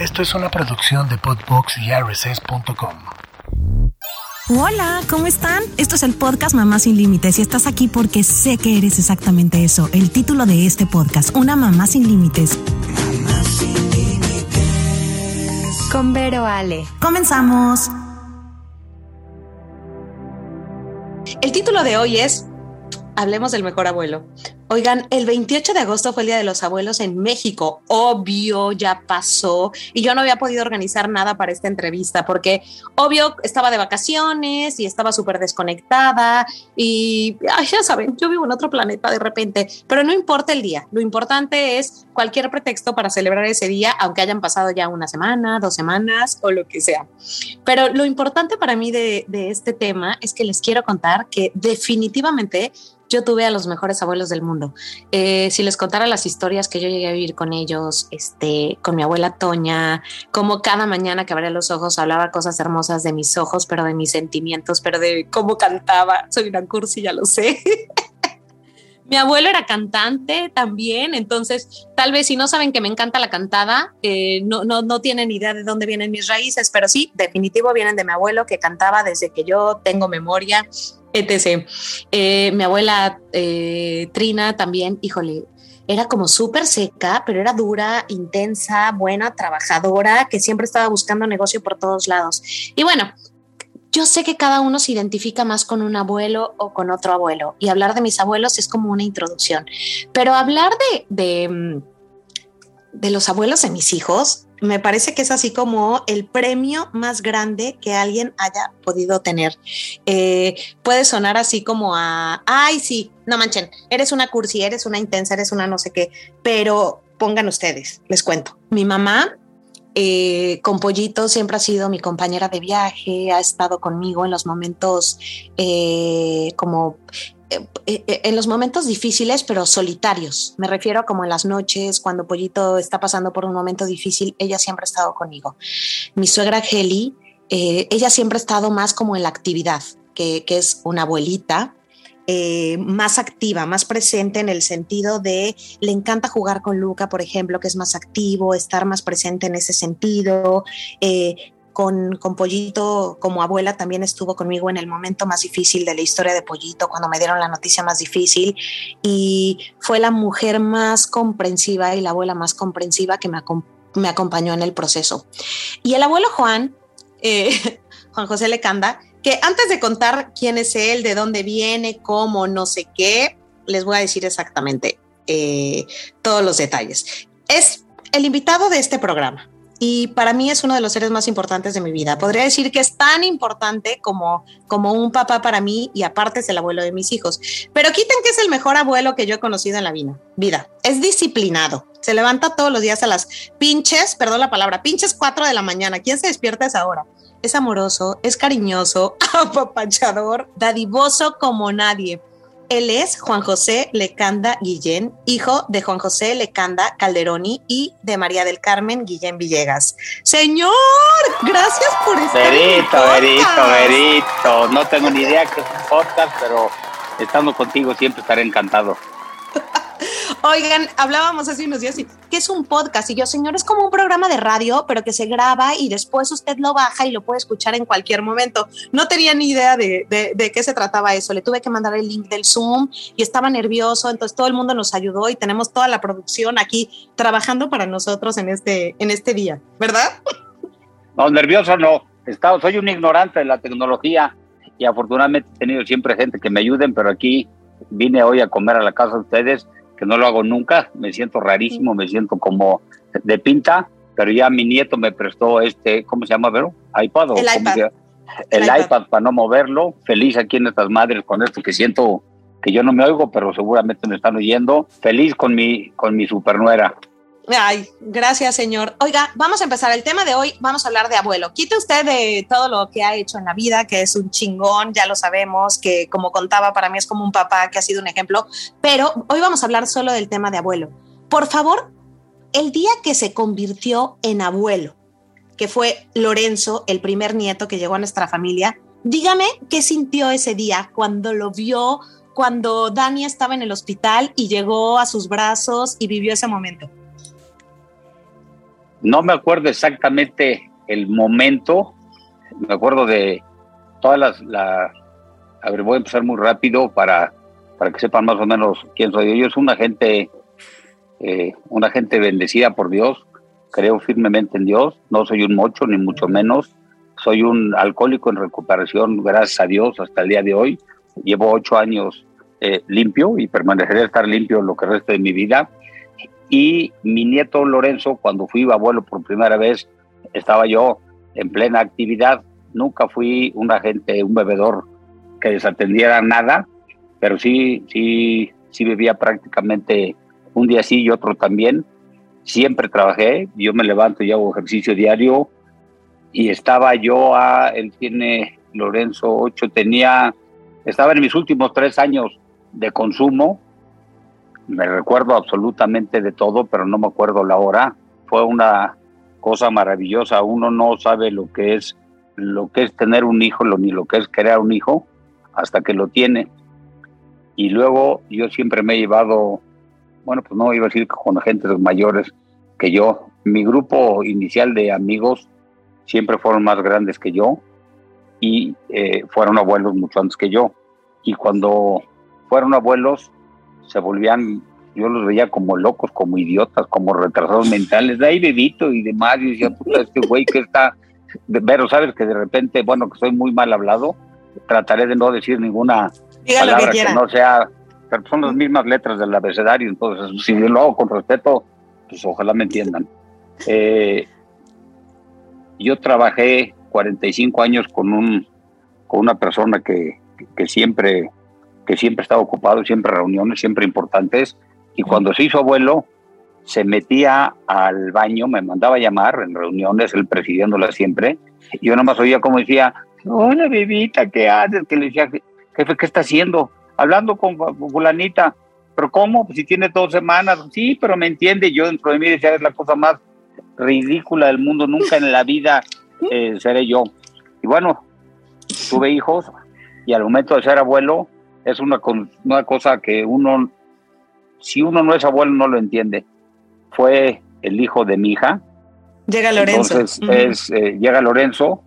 Esto es una producción de Podbox y RSS.com. Hola, ¿cómo están? Esto es el podcast Mamá sin Límites y estás aquí porque sé que eres exactamente eso. El título de este podcast, Una Mamá sin Límites. Mamá sin Límites. Con Vero Ale. Comenzamos. El título de hoy es Hablemos del mejor abuelo. Oigan, el 28 de agosto fue el Día de los Abuelos en México. Obvio, ya pasó. Y yo no había podido organizar nada para esta entrevista porque, obvio, estaba de vacaciones y estaba súper desconectada. Y ya saben, yo vivo en otro planeta de repente. Pero no importa el día. Lo importante es cualquier pretexto para celebrar ese día, aunque hayan pasado ya una semana, dos semanas o lo que sea. Pero lo importante para mí de, de este tema es que les quiero contar que definitivamente yo tuve a los mejores abuelos del mundo. Eh, si les contara las historias que yo llegué a vivir con ellos, este, con mi abuela Toña, como cada mañana que abría los ojos hablaba cosas hermosas de mis ojos, pero de mis sentimientos, pero de cómo cantaba. Soy una cursi, ya lo sé. Mi abuelo era cantante también, entonces tal vez si no saben que me encanta la cantada, eh, no, no, no tienen idea de dónde vienen mis raíces, pero sí, definitivo vienen de mi abuelo que cantaba desde que yo tengo memoria etc. Eh, mi abuela eh, Trina también, híjole, era como súper seca, pero era dura, intensa, buena, trabajadora, que siempre estaba buscando negocio por todos lados. Y bueno, yo sé que cada uno se identifica más con un abuelo o con otro abuelo, y hablar de mis abuelos es como una introducción, pero hablar de, de, mm, de los abuelos de mis hijos me parece que es así como el premio más grande que alguien haya podido tener. Eh, puede sonar así como a, ay, sí, no manchen, eres una cursi, eres una intensa, eres una no sé qué, pero pongan ustedes, les cuento. Mi mamá eh, con Pollito siempre ha sido mi compañera de viaje, ha estado conmigo en los momentos eh, como eh, eh, en los momentos difíciles, pero solitarios. Me refiero a como en las noches, cuando Pollito está pasando por un momento difícil, ella siempre ha estado conmigo. Mi suegra Heli, eh, ella siempre ha estado más como en la actividad, que, es una abuelita, más activa, más presente en el sentido de le encanta jugar con Luca, por ejemplo, que es más activo, estar más presente en ese sentido, con, Pollito como abuela también estuvo conmigo en el momento más difícil de la historia de Pollito, cuando me dieron la noticia más difícil y fue la mujer más comprensiva y la abuela más comprensiva que me, me acompañó en el proceso. Y el abuelo Juan, eh, Juan José Lecanda, que antes de contar quién es él, de dónde viene, cómo, no sé qué, les voy a decir exactamente eh, todos los detalles. Es el invitado de este programa y para mí es uno de los seres más importantes de mi vida. Podría decir que es tan importante como, como un papá para mí y aparte es el abuelo de mis hijos. Pero quiten que es el mejor abuelo que yo he conocido en la vida. Es disciplinado. Se levanta todos los días a las pinches, perdón la palabra, pinches 4 de la mañana. ¿Quién se despierta a esa hora? Es amoroso, es cariñoso, apapachador, dadivoso como nadie él es Juan José Lecanda Guillén, hijo de Juan José Lecanda Calderoni y de María del Carmen Guillén Villegas. Señor, gracias por estar Verito, verito, verito. No tengo ni idea qué es un podcast, pero estando contigo siempre estaré encantado. Oigan, hablábamos hace unos días, ¿qué es un podcast? Y yo, señor, es como un programa de radio, pero que se graba y después usted lo baja y lo puede escuchar en cualquier momento. No tenía ni idea de, de, qué se trataba eso. Le tuve que mandar el link del Zoom y estaba nervioso, entonces todo el mundo nos ayudó y tenemos toda la producción aquí trabajando para nosotros en este, en este día, ¿verdad? No, nervioso no. Estado, soy un ignorante de la tecnología y afortunadamente he tenido siempre gente que me ayuden, pero aquí vine hoy a comer a la casa de ustedes que no lo hago nunca, me siento rarísimo, me siento como de pinta, pero ya mi nieto me prestó este, ¿cómo se llama, Vero? iPad. el, iPad. el, iPad. para no moverlo, feliz aquí en estas madres con esto que siento que yo no me oigo, pero seguramente me están oyendo, feliz con mi, con mi supernuera. Ay, gracias, señor. Oiga, vamos a empezar el tema de hoy. Vamos a hablar de abuelo. Quite usted de todo lo que ha hecho en la vida, que es un chingón, ya lo sabemos, que como contaba, para mí es como un papá que ha sido un ejemplo. Pero hoy vamos a hablar solo del tema de abuelo. Por favor, el día que se convirtió en abuelo, que fue Lorenzo, el primer nieto que llegó a nuestra familia, dígame qué sintió ese día cuando lo vio, cuando Dani estaba en el hospital y llegó a sus brazos y vivió ese momento. No me acuerdo exactamente el momento, me acuerdo de todas las, la, a ver, voy a empezar muy rápido para, para que sepan más o menos quién soy yo. Yo soy una gente, eh, una gente bendecida por Dios, creo firmemente en Dios, no soy un mocho ni mucho menos, soy un alcohólico en recuperación, gracias a Dios, hasta el día de hoy. Llevo ocho años eh, limpio y permaneceré a estar limpio lo que resta de mi vida. Y mi nieto Lorenzo, cuando fui abuelo por primera vez, estaba yo en plena actividad. Nunca fui un agente, un bebedor que desatendiera nada, pero sí, sí, sí vivía prácticamente un día sí y otro también. Siempre trabajé, yo me levanto y hago ejercicio diario y estaba yo a, él tiene, Lorenzo 8, tenía, estaba en mis últimos tres años de consumo, me recuerdo absolutamente de todo, pero no me acuerdo la hora. Fue una cosa maravillosa. Uno no sabe lo que es lo que es tener un hijo, ni lo que es crear un hijo hasta que lo tiene. Y luego yo siempre me he llevado, bueno, pues no iba a decir con agentes mayores que yo. Mi grupo inicial de amigos siempre fueron más grandes que yo y eh, fueron abuelos mucho antes que yo. Y cuando fueron abuelos, se volvían, yo los veía como locos, como idiotas, como retrasados mentales, de ahí bebito y demás, y decía, puta, este güey que está, pero sabes que de repente, bueno, que soy muy mal hablado, trataré de no decir ninguna palabra que, no sea, pero son las mismas letras del abecedario, entonces si lo hago con respeto, pues ojalá me entiendan. Eh, yo trabajé 45 años con un con una persona que, que siempre que siempre estaba ocupado, siempre reuniones, siempre importantes, y cuando se hizo abuelo, se metía al baño, me mandaba a llamar en reuniones, él presidiéndola siempre, y yo nomás oía como decía, hola bebita, ¿qué haces? Que le decía, jefe, ¿qué está haciendo? Hablando con fulanita, pero ¿cómo? Pues si tiene dos semanas, sí, pero me entiende, yo dentro de mí decía, es la cosa más ridícula del mundo, nunca en la vida eh, seré yo. Y bueno, tuve hijos, y al momento de ser abuelo, es una, una cosa que uno, si uno no es abuelo, no lo entiende. Fue el hijo de mi hija. Llega Lorenzo. Entonces es, eh, llega Lorenzo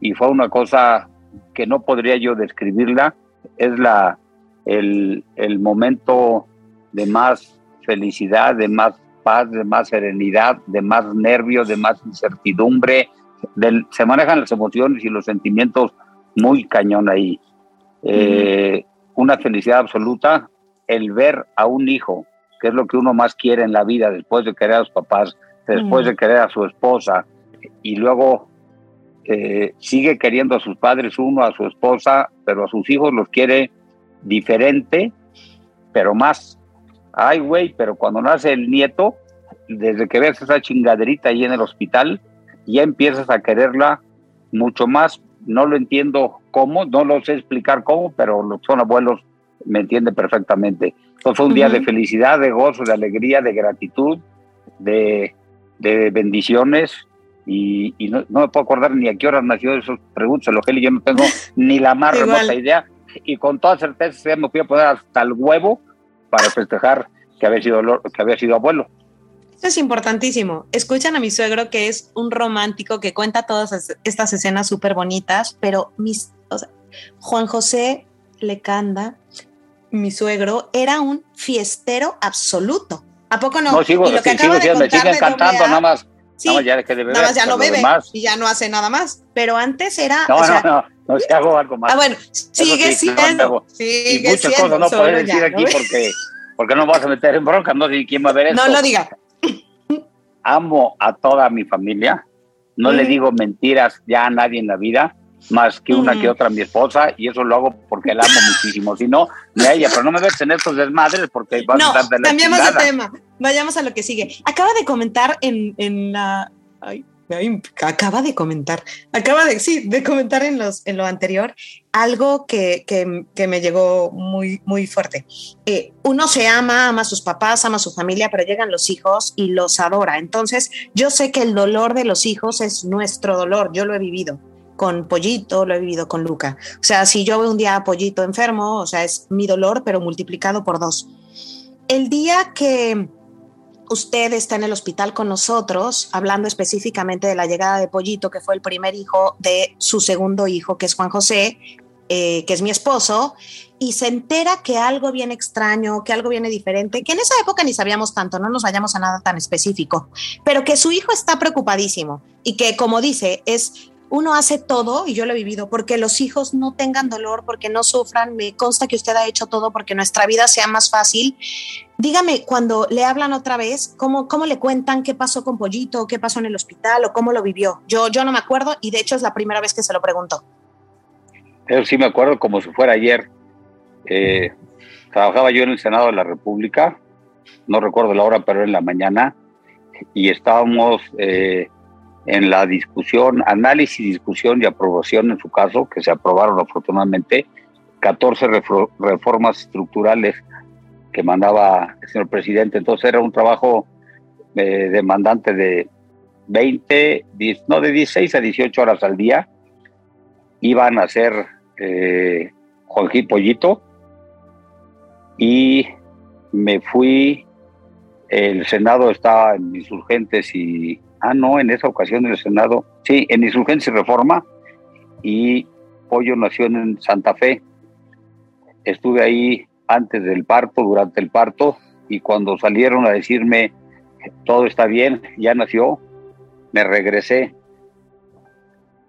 y fue una cosa que no podría yo describirla. Es la, el, el momento de más felicidad, de más paz, de más serenidad, de más nervios, de más incertidumbre. se manejan las emociones y los sentimientos muy cañón ahí. Eh, una felicidad absoluta el ver a un hijo, que es lo que uno más quiere en la vida, después de querer a sus papás, después de querer a su esposa, y luego eh, sigue queriendo a sus padres uno, a su esposa, pero a sus hijos los quiere diferente, pero más. Ay, güey, pero cuando nace el nieto, desde que ves esa chingaderita ahí en el hospital, ya empiezas a quererla mucho más no lo entiendo cómo, no lo sé explicar cómo, pero los son abuelos me entienden perfectamente. Entonces fue un día de felicidad, de gozo, de alegría, de gratitud, de, bendiciones. Y, no, me puedo acordar ni a qué hora nació esos preguntas, lo que yo no tengo ni la más remota idea. Y con toda certeza me fui a poner hasta el huevo para festejar que había sido, que había sido abuelo. Esto es importantísimo. Escuchan a mi suegro que es un romántico que cuenta todas estas escenas súper bonitas, pero mis, Juan José Lecanda, mi suegro, era un fiestero absoluto. ¿A poco no? No, sigo, y lo que acaba de me siguen cantando, nada más. Sí, nada más ya de beber, nada más ya no bebe y ya no hace nada más. Pero antes era. No, no, no, no, si hago algo más. Ah, bueno, sigue siendo. y muchas cosas no puedes decir aquí porque, porque no vas a meter en bronca, no sé quién va a ver esto. No lo diga amo a toda mi familia, no le digo mentiras ya a nadie en la vida, más que una que otra a mi esposa, y eso lo hago porque la amo muchísimo. Si no, me ella, pero no me ves en estos desmadres porque vas a estar de la cambiamos de tema, vayamos a lo que sigue. Acaba de comentar en, en la acaba de comentar, acaba de, sí, de comentar en, los, en lo anterior algo que, que, me llegó muy, muy fuerte. Eh, uno se ama, ama a sus papás, ama a su familia, pero llegan los hijos y los adora. Entonces, yo sé que el dolor de los hijos es nuestro dolor, yo lo he vivido con Pollito, lo he vivido con Luca. O sea, si yo veo un día a Pollito enfermo, o sea, es mi dolor, pero multiplicado por dos. El día que usted está en el hospital con nosotros, hablando específicamente de la llegada de Pollito, que fue el primer hijo de su segundo hijo, que es Juan José, eh, que es mi esposo, y se entera que algo viene extraño, que algo viene diferente, que en esa época ni sabíamos tanto, no nos vayamos a nada tan específico, pero que su hijo está preocupadísimo y que, como dice, es uno hace todo, y yo lo he vivido, porque los hijos no tengan dolor, porque no sufran. Me consta que usted ha hecho todo porque nuestra vida sea más fácil. Dígame, cuando le hablan otra vez, ¿cómo, cómo le cuentan qué pasó con Pollito, qué pasó en el hospital o cómo lo vivió? Yo, yo no me acuerdo y de hecho es la primera vez que se lo pregunto. Eso sí me acuerdo como si fuera ayer. Eh, trabajaba yo en el Senado de la República, no recuerdo la hora, pero en la mañana, y estábamos... Eh, en la discusión, análisis, discusión y aprobación, en su caso, que se aprobaron afortunadamente, 14 reformas estructurales que mandaba el señor presidente. Entonces era un trabajo eh, demandante de 20, no de 16 a 18 horas al día. Iban a ser eh, Juanji Pollito y me fui, el Senado estaba en insurgentes y Ah, no, en esa ocasión el Senado, sí, en Insurgencia y Reforma, y Pollo nació en Santa Fe. Estuve ahí antes del parto, durante el parto, y cuando salieron a decirme todo está bien, ya nació, me regresé.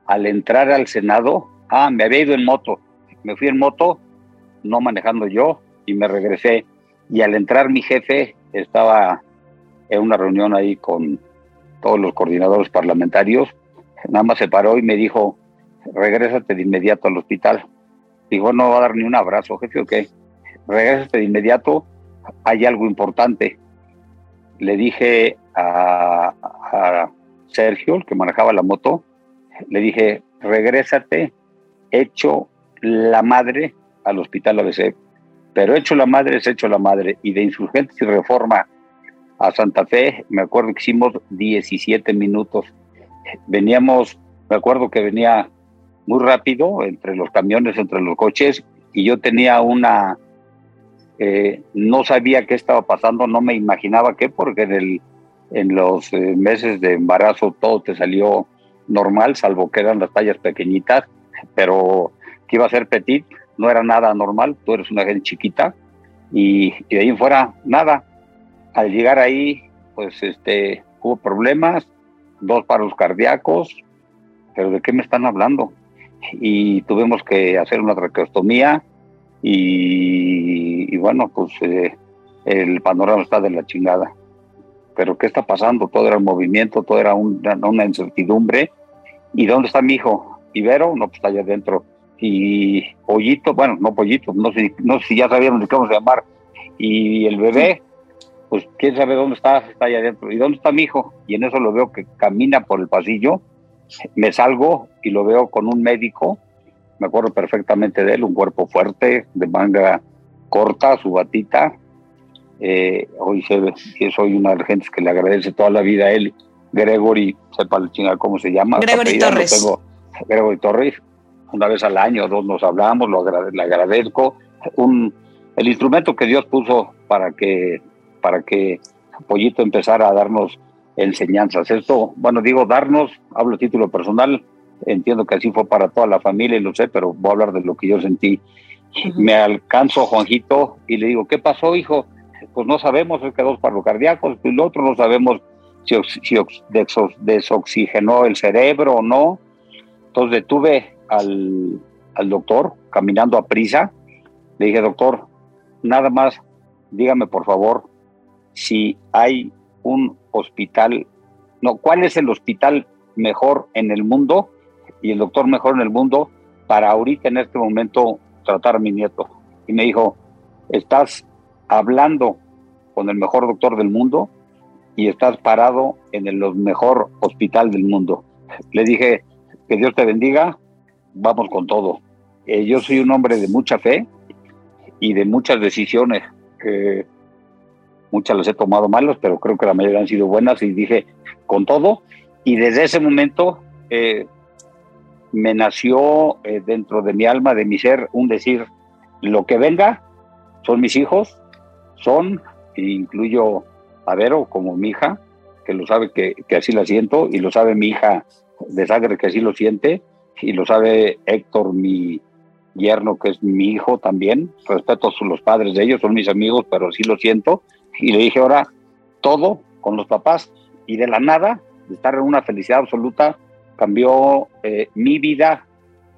Al entrar al Senado, ah, me había ido en moto, me fui en moto, no manejando yo, y me regresé. Y al entrar mi jefe estaba en una reunión ahí con todos los coordinadores parlamentarios, nada más se paró y me dijo, regrésate de inmediato al hospital. Dijo, no va a dar ni un abrazo, jefe, ¿o qué? Regrésate de inmediato, hay algo importante. Le dije a, Sergio, el que manejaba la moto, le dije, regrésate, hecho la madre al hospital ABC. Pero hecho la madre es hecho la madre. Y de insurgentes y reforma a Santa Fe, me acuerdo que hicimos 17 minutos. Veníamos, me acuerdo que venía muy rápido entre los camiones, entre los coches, y yo tenía una, eh, no sabía qué estaba pasando, no me imaginaba qué, porque en, el, en los eh, meses de embarazo todo te salió normal, salvo que eran las tallas pequeñitas, pero que iba a ser petit, no era nada normal, tú eres una gente chiquita, y, y de ahí en fuera nada, al llegar ahí, pues este, hubo problemas, dos paros cardíacos, pero ¿de qué me están hablando? Y tuvimos que hacer una traqueostomía y, bueno, pues eh, el panorama está de la chingada. Pero ¿qué está pasando? Todo era un movimiento, todo era una, incertidumbre. ¿Y dónde está mi hijo? Ibero, no, pues está allá adentro. Y Pollito, bueno, no Pollito, no sé, no sé si ya sabíamos de cómo se llamar. Y el bebé, pues quién sabe dónde está, está allá adentro. ¿Y dónde está mi hijo? Y en eso lo veo que camina por el pasillo, me salgo y lo veo con un médico, me acuerdo perfectamente de él, un cuerpo fuerte, de manga corta, su batita. Eh, hoy que soy una de las gentes que le agradece toda la vida a él, Gregory, sepa la chingada cómo se llama. Gregory Torres. Tengo, Gregory Torres, una vez al año, dos nos hablamos, lo le agradezco. Un, el instrumento que Dios puso para que para que Pollito empezara a darnos enseñanzas. Esto, bueno, digo darnos, hablo a título personal, entiendo que así fue para toda la familia y lo sé, pero voy a hablar de lo que yo sentí. Me alcanzo a Juanjito y le digo, ¿qué pasó, hijo? Pues no sabemos, es que dos cardíacos, y el otro no sabemos si, si desoxigenó el cerebro o no. Entonces detuve al, al doctor caminando a prisa. Le dije, doctor, nada más, dígame por favor si hay un hospital, no, ¿cuál es el hospital mejor en el mundo y el doctor mejor en el mundo para ahorita en este momento tratar a mi nieto? Y me dijo, estás hablando con el mejor doctor del mundo y estás parado en el mejor hospital del mundo. Le dije, que Dios te bendiga, vamos con todo. Eh, yo soy un hombre de mucha fe y de muchas decisiones. que muchas las he tomado malas, pero creo que la mayoría han sido buenas y dije con todo. Y desde ese momento eh, me nació eh, dentro de mi alma, de mi ser, un decir, lo que venga, son mis hijos, son, e incluyo a Vero como mi hija, que lo sabe que, que así la siento, y lo sabe mi hija de sangre que así lo siente, y lo sabe Héctor, mi yerno, que es mi hijo también. Respeto a los padres de ellos, son mis amigos, pero sí lo siento. Y le dije ahora todo con los papás, y de la nada, de estar en una felicidad absoluta, cambió eh, mi vida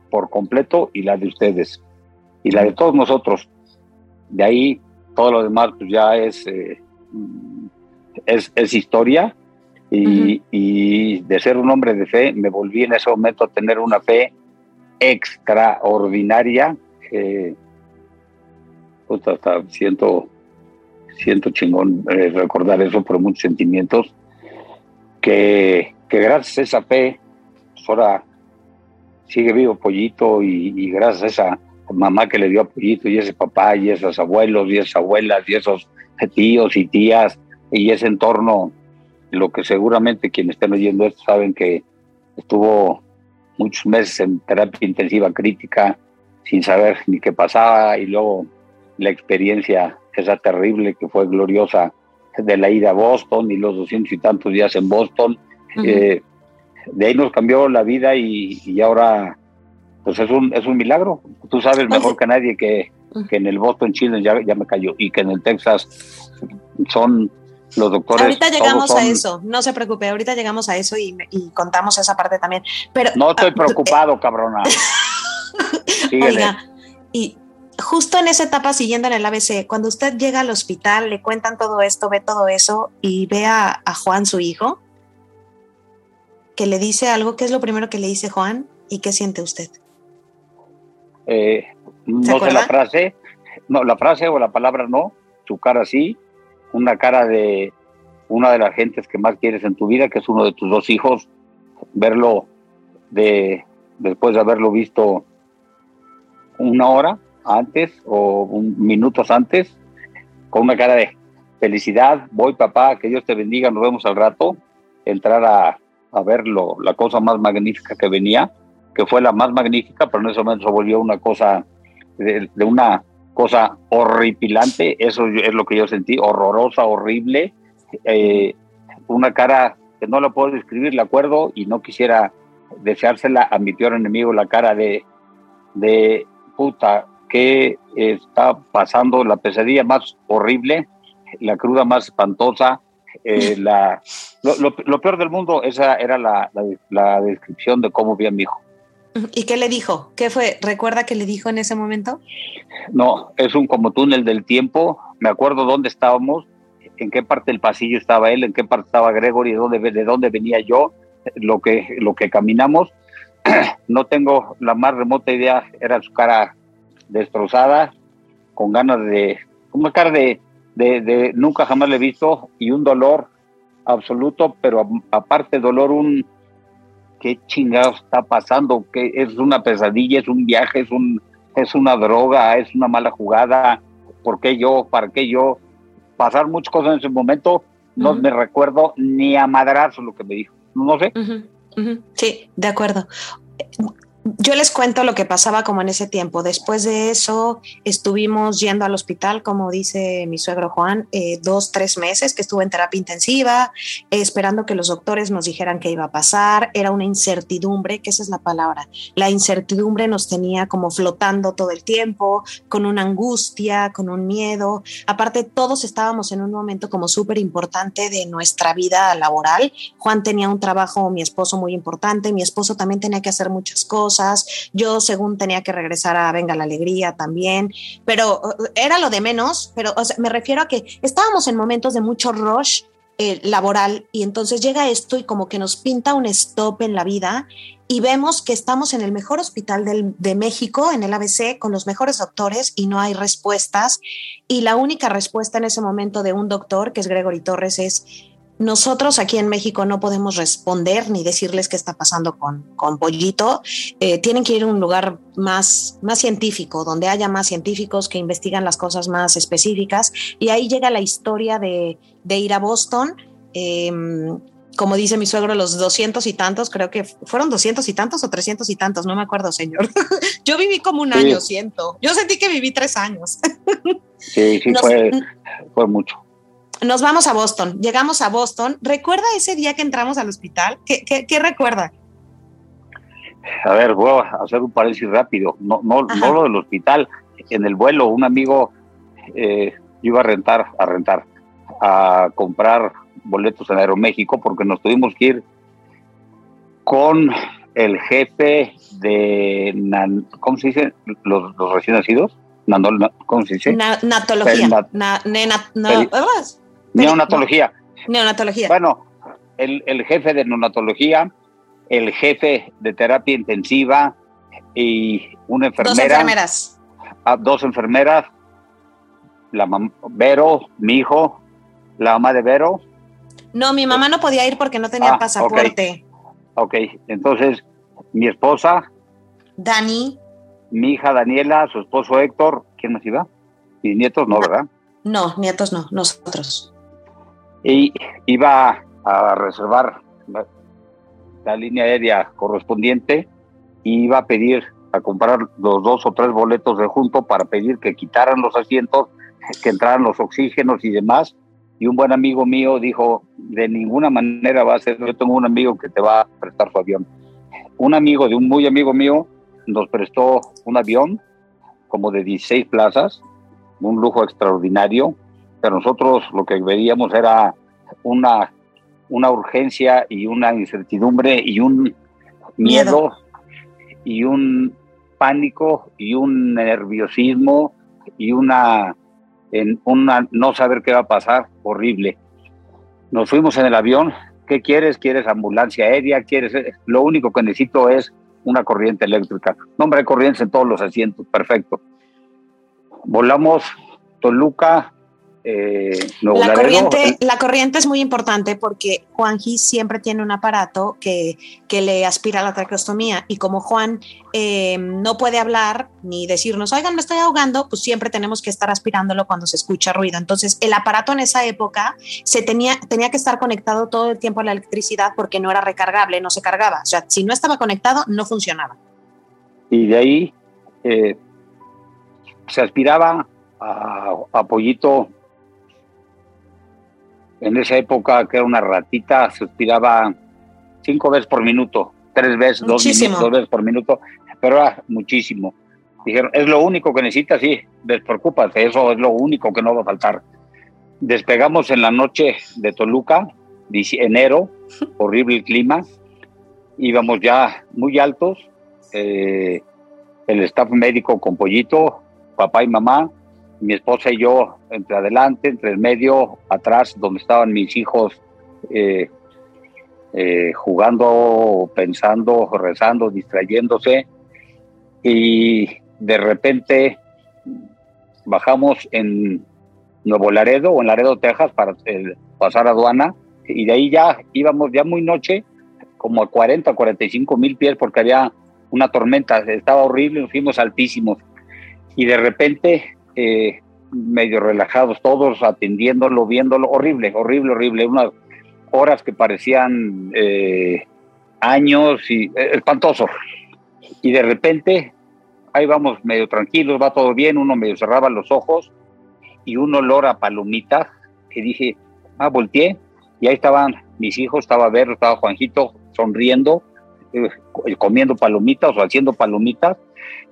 por completo y la de ustedes y la de todos nosotros. De ahí todo lo demás pues ya es, eh, es, es, historia y, y, de ser un hombre de fe me volví en ese momento a tener una fe extraordinaria. Eh, hasta siento, siento chingón eh, recordar eso por muchos sentimientos que, que gracias a esa fe pues ahora sigue vivo Pollito y, gracias a esa mamá que le dio a Pollito y ese papá y esos abuelos y esas abuelas y esos tíos y tías y ese entorno, lo que seguramente quienes estén oyendo esto saben que estuvo muchos meses en terapia intensiva crítica sin saber ni qué pasaba y luego la experiencia esa terrible que fue gloriosa de la ida a Boston y los doscientos y tantos días en Boston de ahí nos cambió la vida y, ahora pues es un, es un milagro. Tú sabes mejor que nadie que, que en el Boston Chile ya, ya me cayó y que en el Texas son los doctores. Ahorita llegamos a eso, no se preocupe, ahorita llegamos a eso y, contamos esa parte también. Pero, no estoy ah, preocupado, cabrona. Oiga, y justo en esa etapa siguiendo en el ABC, cuando usted llega al hospital, le cuentan todo esto, ve todo eso y ve a, a Juan, su hijo, que le dice algo, ¿qué es lo primero que le dice Juan y qué siente usted? Eh, no sé la frase, no, la frase o la palabra no, su cara sí, una cara de una de las gentes que más quieres en tu vida, que es uno de tus dos hijos, verlo de después de haberlo visto una hora antes o un, minutos antes, con una cara de felicidad, voy papá, que Dios te bendiga, nos vemos al rato, entrar a, a ver la cosa más magnífica que venía, que fue la más magnífica, pero en ese momento se volvió una cosa de, una cosa horripilante, eso es lo que yo sentí, horrorosa, horrible, eh, una cara que no la puedo describir, le acuerdo, y no quisiera deseársela a mi peor enemigo, la cara de, de puta, que está pasando la pesadilla más horrible, la cruda más espantosa, eh, la, lo, peor del mundo, esa era la, la, descripción de cómo vi a mi hijo. ¿Y qué le dijo? ¿Qué fue? ¿Recuerda qué le dijo en ese momento? No, es un como túnel del tiempo. Me acuerdo dónde estábamos, en qué parte del pasillo estaba él, en qué parte estaba Gregory, de dónde, de dónde venía yo, lo que, lo que caminamos. No tengo la más remota idea, era su cara destrozada, con ganas de, una cara de, de, nunca jamás le he visto y un dolor absoluto, pero aparte dolor, un qué chingados está pasando, que es una pesadilla, es un viaje, es un es una droga, es una mala jugada, ¿por qué yo? ¿Para qué yo? Pasar muchas cosas en ese momento, no me recuerdo ni a madrazo lo que me dijo, no sé. Sí, de acuerdo yo les cuento lo que pasaba como en ese tiempo. Después de eso estuvimos yendo al hospital, como dice mi suegro Juan, eh, dos, tres meses que estuve en terapia intensiva, esperando que los doctores nos dijeran qué iba a pasar. Era una incertidumbre, que esa es la palabra. La incertidumbre nos tenía como flotando todo el tiempo, con una angustia, con un miedo. Aparte, todos estábamos en un momento como súper importante de nuestra vida laboral. Juan tenía un trabajo, mi esposo muy importante, mi esposo también tenía que hacer muchas cosas yo según tenía que regresar a Venga la Alegría también, pero era lo de menos, pero me refiero a que estábamos en momentos de mucho rush eh, laboral y entonces llega esto y como que nos pinta un stop en la vida y vemos que estamos en el mejor hospital de México, en el ABC, con los mejores doctores y no hay respuestas. Y la única respuesta en ese momento de un doctor, que es Gregory Torres, es nosotros aquí en México no podemos responder ni decirles qué está pasando con, con Pollito. Eh, tienen que ir a un lugar más, más científico, donde haya más científicos que investigan las cosas más específicas. Y ahí llega la historia de, ir a Boston. Em, como dice mi suegro, los doscientos y tantos, creo que fueron doscientos y tantos o trescientos y tantos, no me acuerdo, señor. Yo viví como un año, siento. Yo sentí que viví tres años. sí, sí, fue, fue mucho nos vamos a Boston, llegamos a Boston. ¿Recuerda ese día que entramos al hospital? ¿Qué, qué, recuerda? A ver, voy a hacer un paréntesis rápido. No, no, no lo del hospital. En el vuelo, un amigo eh, iba a rentar, a rentar, a comprar boletos en Aeroméxico porque nos tuvimos que ir con el jefe de, ¿cómo se dice? Los, recién nacidos. ¿Cómo se dice? natología. Neonatología. Neonatología. Bueno, el, el jefe de neonatología, el jefe de terapia intensiva y una enfermera. Dos enfermeras. Ah, dos enfermeras. La Vero, mi hijo, la mamá de Vero. No, mi mamá no podía ir porque no tenía ah, pasaporte. ok, entonces mi esposa. Dani mi hija Daniela, su esposo Héctor, ¿quién más iba? Y nietos no, ¿verdad? No, nietos no, nosotros. Y iba a reservar la, línea aérea correspondiente y iba a pedir a comprar los dos o tres boletos de junto para pedir que quitaran los asientos, que entraran los oxígenos y demás. Y un buen amigo mío dijo, de ninguna manera va a ser, yo tengo un amigo que te va a prestar su avión. Un amigo de un muy amigo mío nos prestó un avión como de 16 plazas, un lujo extraordinario, pero nosotros lo que veíamos era una, una urgencia y una incertidumbre y un miedo, y un pánico y un nerviosismo y una, en una no saber qué va a pasar horrible. Nos fuimos en el avión, ¿qué quieres? ¿Quieres ambulancia aérea? ¿Quieres? Lo único que necesito es una corriente eléctrica. Nombre de corrientes en todos los asientos, perfecto. Volamos Toluca, eh, la, corriente, la corriente es muy importante porque Juanji siempre tiene un aparato que, que le aspira a la traqueostomía y como Juan eh, no puede hablar ni decirnos, oigan, me estoy ahogando, pues siempre tenemos que estar aspirándolo cuando se escucha ruido. Entonces, el aparato en esa época se tenía, tenía que estar conectado todo el tiempo a la electricidad porque no era recargable, no se cargaba. O sea, si no estaba conectado, no funcionaba. Y de ahí eh, se aspiraba a, a Pollito en esa época, que era una ratita, se aspiraba cinco veces por minuto, tres veces, dos, veces por minuto, pero era muchísimo. Dijeron, es lo único que necesitas, sí, despreocúpate, eso es lo único que no va a faltar. Despegamos en la noche de Toluca, enero, horrible el clima, íbamos ya muy altos, eh, el staff médico con pollito, papá y mamá, mi esposa y yo entre adelante, entre el medio, atrás, donde estaban mis hijos eh, eh, jugando, pensando, rezando, distrayéndose. Y de repente bajamos en Nuevo Laredo o en Laredo, Texas, para pasar aduana. Y de ahí ya íbamos ya muy noche, como a 40, 45 mil pies, porque había una tormenta, estaba horrible, nos fuimos altísimos. Y de repente eh, medio relajados todos, atendiéndolo, viéndolo, horrible, horrible, horrible, unas horas que parecían eh, años y eh, espantoso. Y de repente, ahí vamos medio tranquilos, va todo bien, uno medio cerraba los ojos y un olor a palomitas que dije, ah, volteé y ahí estaban mis hijos, estaba Vero, estaba Juanjito sonriendo, comiendo palomitas o haciendo palomitas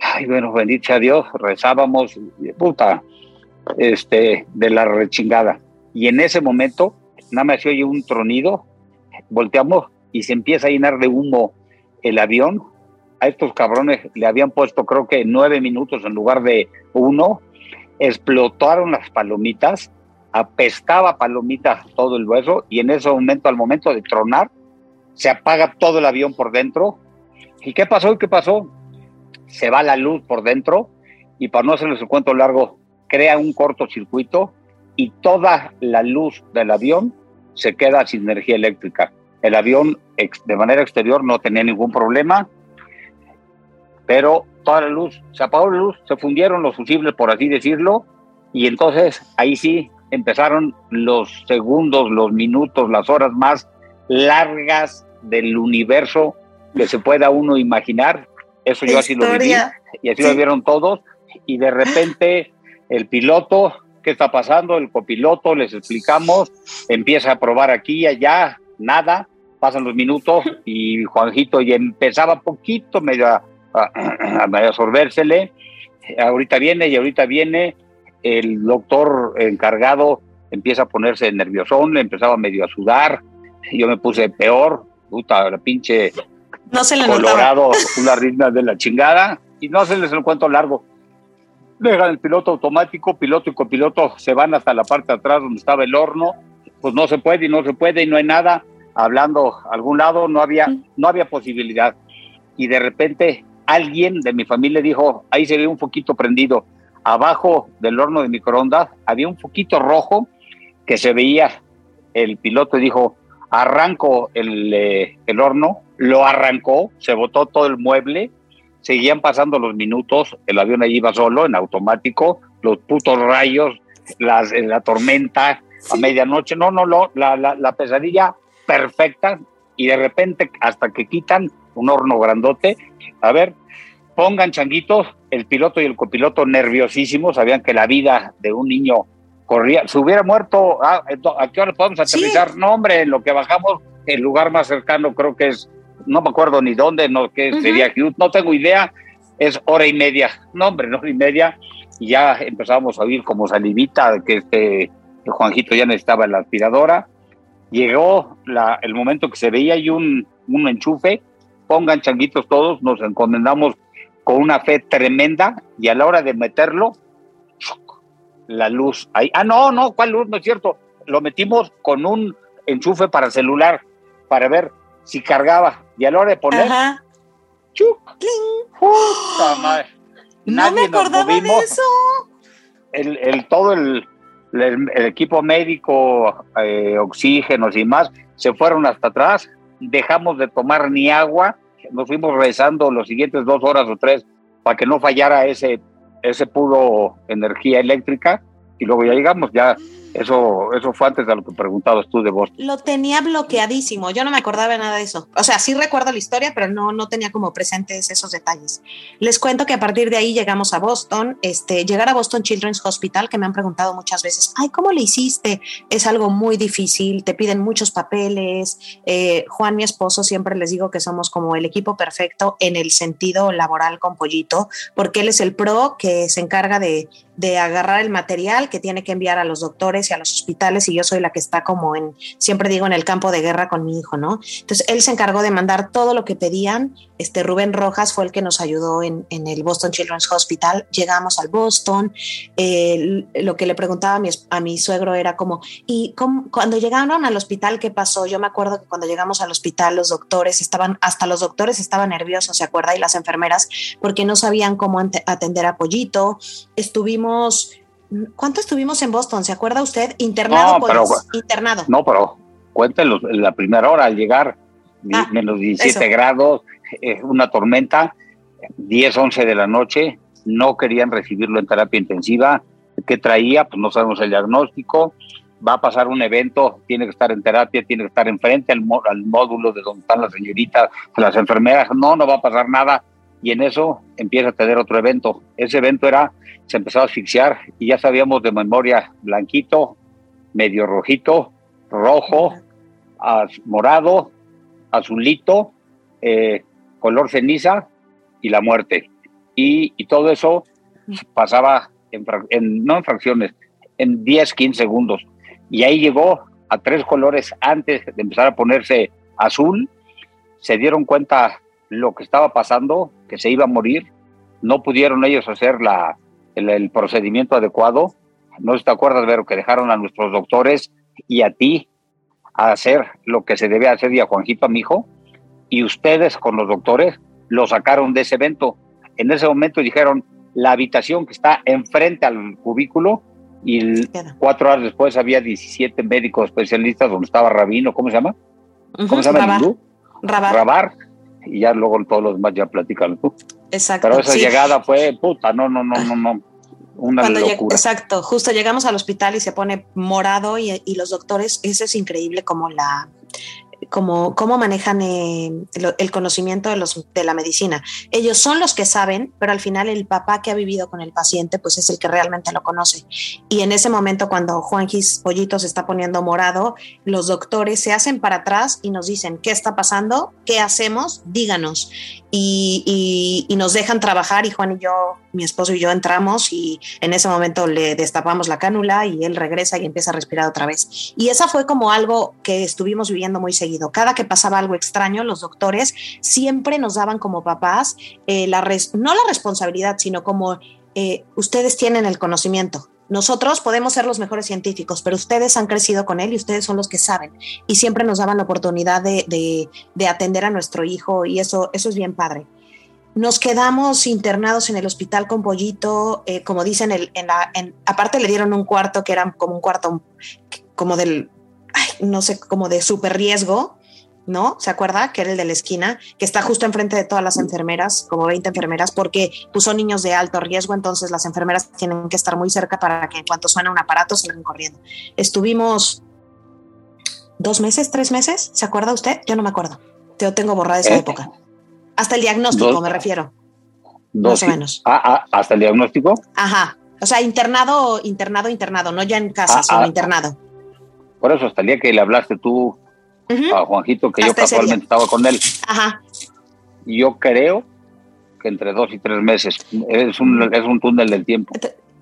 ay, bueno, bendito a Dios, rezábamos, puta, este, de la rechingada. Y en ese momento, nada más se oye un tronido, volteamos y se empieza a llenar de humo el avión. A estos cabrones le habían puesto, creo que nueve minutos en lugar de uno. Explotaron las palomitas, apestaba palomitas todo el hueso, y en ese momento, al momento de tronar, se apaga todo el avión por dentro. ¿Y qué pasó? ¿Y qué pasó? Se va la luz por dentro y para no hacerles el cuento largo, crea un cortocircuito y toda la luz del avión se queda sin energía eléctrica. El avión de manera exterior no tenía ningún problema, pero toda la luz, se apagó la luz, se fundieron los fusibles, por así decirlo, y entonces ahí sí empezaron los segundos, los minutos, las horas más largas del universo que se pueda uno imaginar eso yo así lo viví y así lo vieron todos. Y de repente el piloto, ¿qué está pasando? El copiloto, les explicamos, empieza a probar aquí y allá, nada, pasan los minutos y Juanjito ya empezaba poquito medio a, a, absorbérsele, ahorita viene y ahorita viene, el doctor encargado empieza a ponerse nerviosón, le empezaba medio a sudar, yo me puse peor, puta, la pinche no se le colorado, una ritma de la chingada, y no se les el cuento largo. Dejan el piloto automático, piloto y copiloto se van hasta la parte de atrás donde estaba el horno, pues no se puede y no se puede y no hay nada, hablando a algún lado, no había, no había posibilidad. Y de repente alguien de mi familia dijo, ahí se ve un foquito prendido. Abajo del horno de microondas había un foquito rojo que se veía. El piloto dijo, arranco el, eh, el horno, lo arrancó, se botó todo el mueble, seguían pasando los minutos, el avión ahí iba solo, en automático, los putos rayos, las, la tormenta a medianoche, no, no, no, la, la, la pesadilla perfecta y de repente hasta que quitan un horno grandote, a ver, pongan changuitos, el piloto y el copiloto nerviosísimos, sabían que la vida de un niño corría, se hubiera muerto, ah, ¿a qué hora podemos aterrizar? Sí. No, hombre, en lo que bajamos, el lugar más cercano creo que es no me acuerdo ni dónde, no, que uh -huh. sería no tengo idea, es hora y media, no hombre, hora y media, y ya empezamos a oír como salivita que este que Juanjito ya necesitaba la aspiradora, llegó la, el momento que se veía y un, un enchufe, pongan changuitos todos, nos encomendamos con una fe tremenda, y a la hora de meterlo, la luz, ahí, ah, no, no, ¿cuál luz? No es cierto, lo metimos con un enchufe para celular, para ver si cargaba. Y a la hora de poner, Ajá. ¡chuc! ¡Puta madre! No Nadie me acordaba de eso. El, el todo el, el, el, equipo médico, eh, oxígenos y más, se fueron hasta atrás. Dejamos de tomar ni agua. Nos fuimos rezando los siguientes dos horas o tres para que no fallara ese, ese puro energía eléctrica. Y luego ya llegamos, ya eso, eso fue antes de lo que preguntabas tú de Boston. Lo tenía bloqueadísimo, yo no me acordaba nada de eso. O sea, sí recuerdo la historia, pero no, no tenía como presentes esos detalles. Les cuento que a partir de ahí llegamos a Boston. Este, llegar a Boston Children's Hospital, que me han preguntado muchas veces, ay, ¿cómo le hiciste? Es algo muy difícil, te piden muchos papeles. Eh, Juan, mi esposo, siempre les digo que somos como el equipo perfecto en el sentido laboral con Pollito, porque él es el pro que se encarga de, de agarrar el material que tiene que enviar a los doctores y a los hospitales y yo soy la que está como en, siempre digo, en el campo de guerra con mi hijo, ¿no? Entonces él se encargó de mandar todo lo que pedían. Este Rubén Rojas fue el que nos ayudó en, en el Boston Children's Hospital. Llegamos al Boston. Lo que le preguntaba a mi, a mi suegro era como, ¿y cómo, cuando llegaron al hospital qué pasó? Yo me acuerdo que cuando llegamos al hospital los doctores estaban, hasta los doctores estaban nerviosos, ¿se acuerda? Y las enfermeras porque no sabían cómo atender a Pollito. Estuvimos ¿Cuánto estuvimos en Boston? ¿Se acuerda usted? Internado, no, pero, internado. No, pero cuéntenlo, la primera hora al llegar, ah, menos 17 eso. grados, eh, una tormenta, 10, 11 de la noche, no querían recibirlo en terapia intensiva. ¿Qué traía? Pues no sabemos el diagnóstico. Va a pasar un evento, tiene que estar en terapia, tiene que estar enfrente al, al módulo de donde están las señoritas, las enfermeras. No, no va a pasar nada. Y en eso empieza a tener otro evento. Ese evento era se empezó a asfixiar y ya sabíamos de memoria blanquito, medio rojito, rojo, az, morado, azulito, eh, color ceniza y la muerte. Y, y todo eso pasaba, en, en, no en fracciones, en 10, 15 segundos. Y ahí llegó a tres colores antes de empezar a ponerse azul. Se dieron cuenta lo que estaba pasando, que se iba a morir. No pudieron ellos hacer la, el, el, procedimiento adecuado. No te acuerdas, Vero, que dejaron a nuestros doctores y a ti a hacer lo que se debe hacer y a Juanjito, a mi hijo, y ustedes con los doctores lo sacaron de ese evento. En ese momento dijeron, la habitación que está enfrente al cubículo, y cuatro horas después había 17 médicos especialistas donde estaba Rabino, ¿cómo se llama? Uh -huh, ¿Cómo se llama? Rabar. Rabar. Rabar. Y ya luego todos los demás ya platican. Exacto. Pero esa sí. llegada fue puta, no, no, no, no, no. Una Cuando locura. exacto, justo llegamos al hospital y se pone morado y, y, los doctores, eso es increíble como la como cómo manejan eh, el, conocimiento de, los, de la medicina. Ellos son los que saben, pero al final el papá que ha vivido con el paciente, pues es el que realmente lo conoce. Y en ese momento, cuando Juanquis Pollito se está poniendo morado, los doctores se hacen para atrás y nos dicen, ¿qué está pasando? ¿Qué hacemos? Díganos. Y, y, nos dejan trabajar y Juan y yo, mi esposo y yo entramos y en ese momento le destapamos la cánula y él regresa y empieza a respirar otra vez. Y esa fue como algo que estuvimos viviendo muy seguido. Cada que pasaba algo extraño, los doctores siempre nos daban como papás eh, la no la responsabilidad, sino como eh, ustedes tienen el conocimiento. Nosotros podemos ser los mejores científicos, pero ustedes han crecido con él y ustedes son los que saben. Y siempre nos daban la oportunidad de, atender a nuestro hijo y eso, eso es bien padre. Nos quedamos internados en el hospital con Pollito, eh, como dicen, en la, aparte le dieron un cuarto que era como un cuarto como del, no sé, como de súper riesgo, ¿no? ¿Se acuerda? Que era el de la esquina, que está justo enfrente de todas las enfermeras, como 20 enfermeras, porque pues, son niños de alto riesgo, entonces las enfermeras tienen que estar muy cerca para que en cuanto suena un aparato salgan corriendo. Estuvimos dos meses, tres meses, ¿se acuerda usted? Yo no me acuerdo. Yo tengo borrada esa ¿Eh? época. Hasta el diagnóstico, me refiero. Más o menos. Ah, ah, ¿Hasta el diagnóstico? Ajá. O sea, internado, internado, internado, no ya en casa, ah, sino internado. Por eso, hasta el día que le hablaste tú a Juanjito, que yo casualmente estaba con él. Ajá. Yo creo que entre dos y tres meses. Es un, es un túnel del tiempo.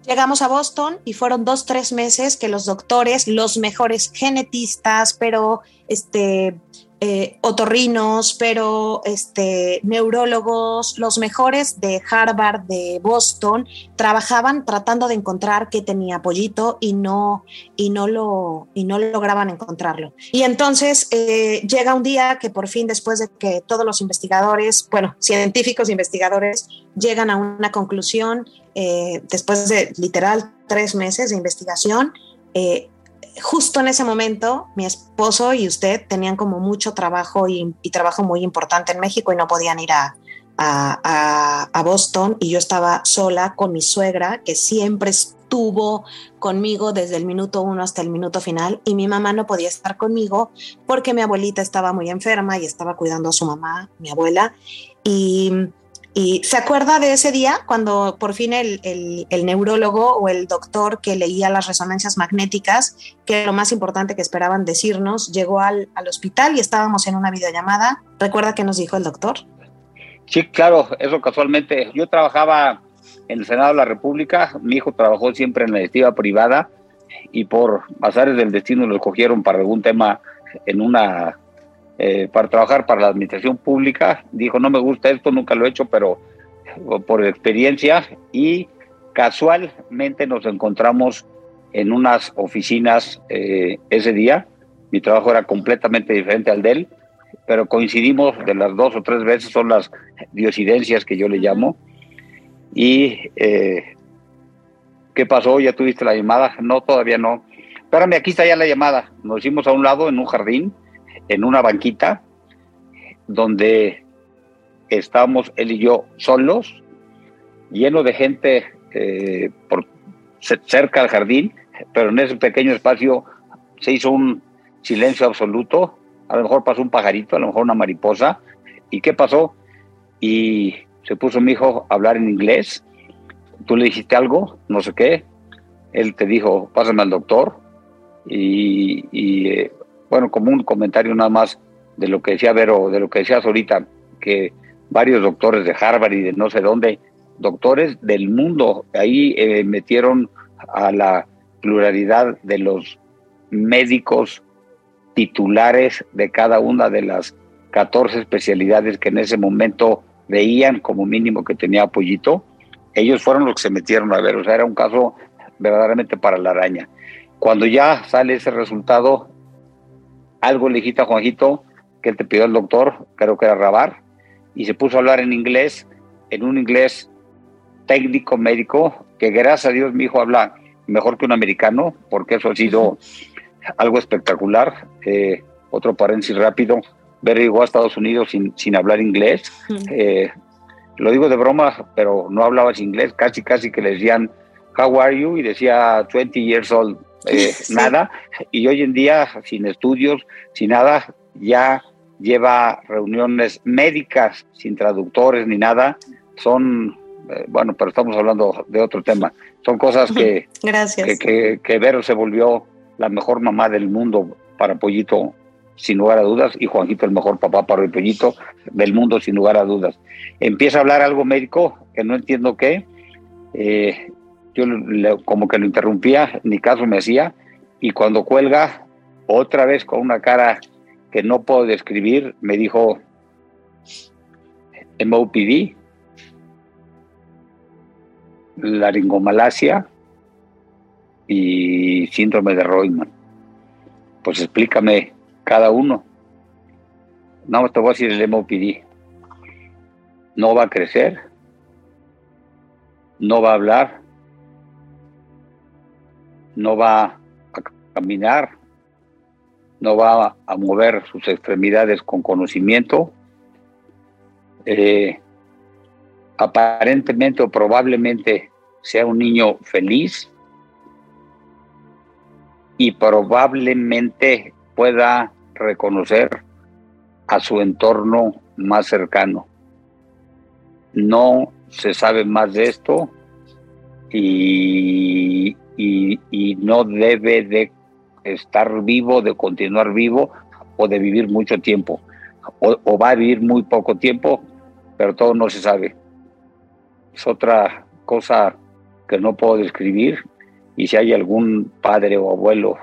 Llegamos a Boston y fueron dos, tres meses que los doctores, los mejores genetistas, pero este, eh, otorrinos, pero este, neurólogos, los mejores de Harvard, de Boston, trabajaban tratando de encontrar qué tenía Pollito y no, y no, lo, y no lograban encontrarlo. Y entonces eh, llega un día que por fin, después de que todos los investigadores, bueno, científicos e investigadores, llegan a una conclusión, eh, después de literal tres meses de investigación, justo en ese momento mi esposo y usted tenían como mucho trabajo y, trabajo muy importante en México y no podían ir a, a, Boston. Y yo estaba sola con mi suegra que siempre estuvo conmigo desde el minuto uno hasta el minuto final. Y mi mamá no podía estar conmigo porque mi abuelita estaba muy enferma y estaba cuidando a su mamá, mi abuela, y y se acuerda de ese día cuando por fin el, neurólogo o el doctor que leía las resonancias magnéticas, que lo más importante que esperaban decirnos, llegó al, hospital y estábamos en una videollamada. ¿Recuerda qué nos dijo el doctor? Sí, claro, eso casualmente. Yo trabajaba en el Senado de la República, mi hijo trabajó siempre en la directiva privada y por azares del destino lo escogieron para algún tema en una eh, para trabajar para la administración pública. Dijo, no me gusta esto, nunca lo he hecho, pero por experiencia y casualmente nos encontramos en unas oficinas eh, ese día. Mi trabajo era completamente diferente al de él, pero coincidimos de las dos o tres veces, son las diosidencias que yo le llamo. Y, eh, ¿qué pasó? ¿Ya tuviste la llamada? No, todavía no. Espérame, aquí está ya la llamada. Nos hicimos a un lado en un jardín en una banquita donde estábamos él y yo solos, lleno de gente eh, por cerca del jardín, pero en ese pequeño espacio se hizo un silencio absoluto. A lo mejor pasó un pajarito, a lo mejor una mariposa. ¿Y qué pasó? Y se puso mi hijo a hablar en inglés. Tú le dijiste algo, no sé qué. Él te dijo, pásame al doctor. Y, y eh, bueno, como un comentario nada más de lo que decía Vero, de lo que decías ahorita, que varios doctores de Harvard y de no sé dónde, doctores del mundo, ahí eh, metieron a la pluralidad de los médicos titulares de cada una de las 14 especialidades que en ese momento veían como mínimo que tenía apoyito, ellos fueron los que se metieron a ver, o sea, era un caso verdaderamente para la araña. Cuando ya sale ese resultado, algo le dijiste a Juanjito que él te pidió el doctor, creo que era Rabar, y se puso a hablar en inglés, en un inglés técnico médico, que gracias a Dios mi hijo habla mejor que un americano, porque eso ha sido algo espectacular. Eh, otro paréntesis rápido, ver llegó a Estados Unidos sin, sin hablar inglés. Eh, lo digo de broma, pero no hablabas inglés, casi casi que le decían, how are you? Y decía 20 years old. Eh, nada. Y hoy en día, sin estudios, sin nada, ya lleva reuniones médicas sin traductores ni nada. Son, eh, bueno, pero estamos hablando de otro tema. Son cosas que, Gracias. que, que, Vero se volvió la mejor mamá del mundo para Pollito, sin lugar a dudas, y Juanjito el mejor papá para el Pollito del mundo, sin lugar a dudas. Empieza a hablar algo médico que no entiendo qué. Eh, yo como que lo interrumpía, ni caso me hacía, y cuando cuelga, otra vez con una cara que no puedo describir, me dijo MOPD, laringomalacia y síndrome de Royman. Pues explícame cada uno. No, te voy a decir el MOPD. No va a crecer, no va a hablar, no va a caminar, no va a mover sus extremidades con conocimiento. Eh, aparentemente o probablemente sea un niño feliz y probablemente pueda reconocer a su entorno más cercano. No se sabe más de esto y, y, no debe de estar vivo, de continuar vivo o de vivir mucho tiempo. O, va a vivir muy poco tiempo, pero todo no se sabe. Es otra cosa que no puedo describir y si hay algún padre o abuelo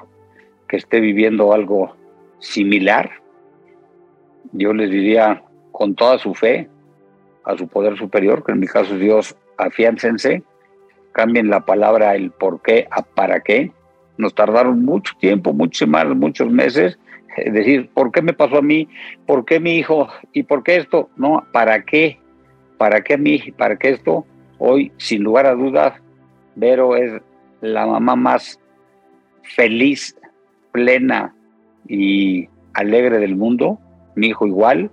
que esté viviendo algo similar, yo les diría con toda su fe a su poder superior, que en mi caso es Dios, afiáncense, cambien la palabra el por qué a para qué, nos tardaron mucho tiempo, muchas semanas, muchos meses, es decir, ¿por qué me pasó a mí? ¿Por qué mi hijo? ¿Y por qué esto? No, ¿para qué? ¿Para qué a mí? ¿Para qué esto? Hoy, sin lugar a dudas, Vero es la mamá más feliz, plena y alegre del mundo. Mi hijo igual.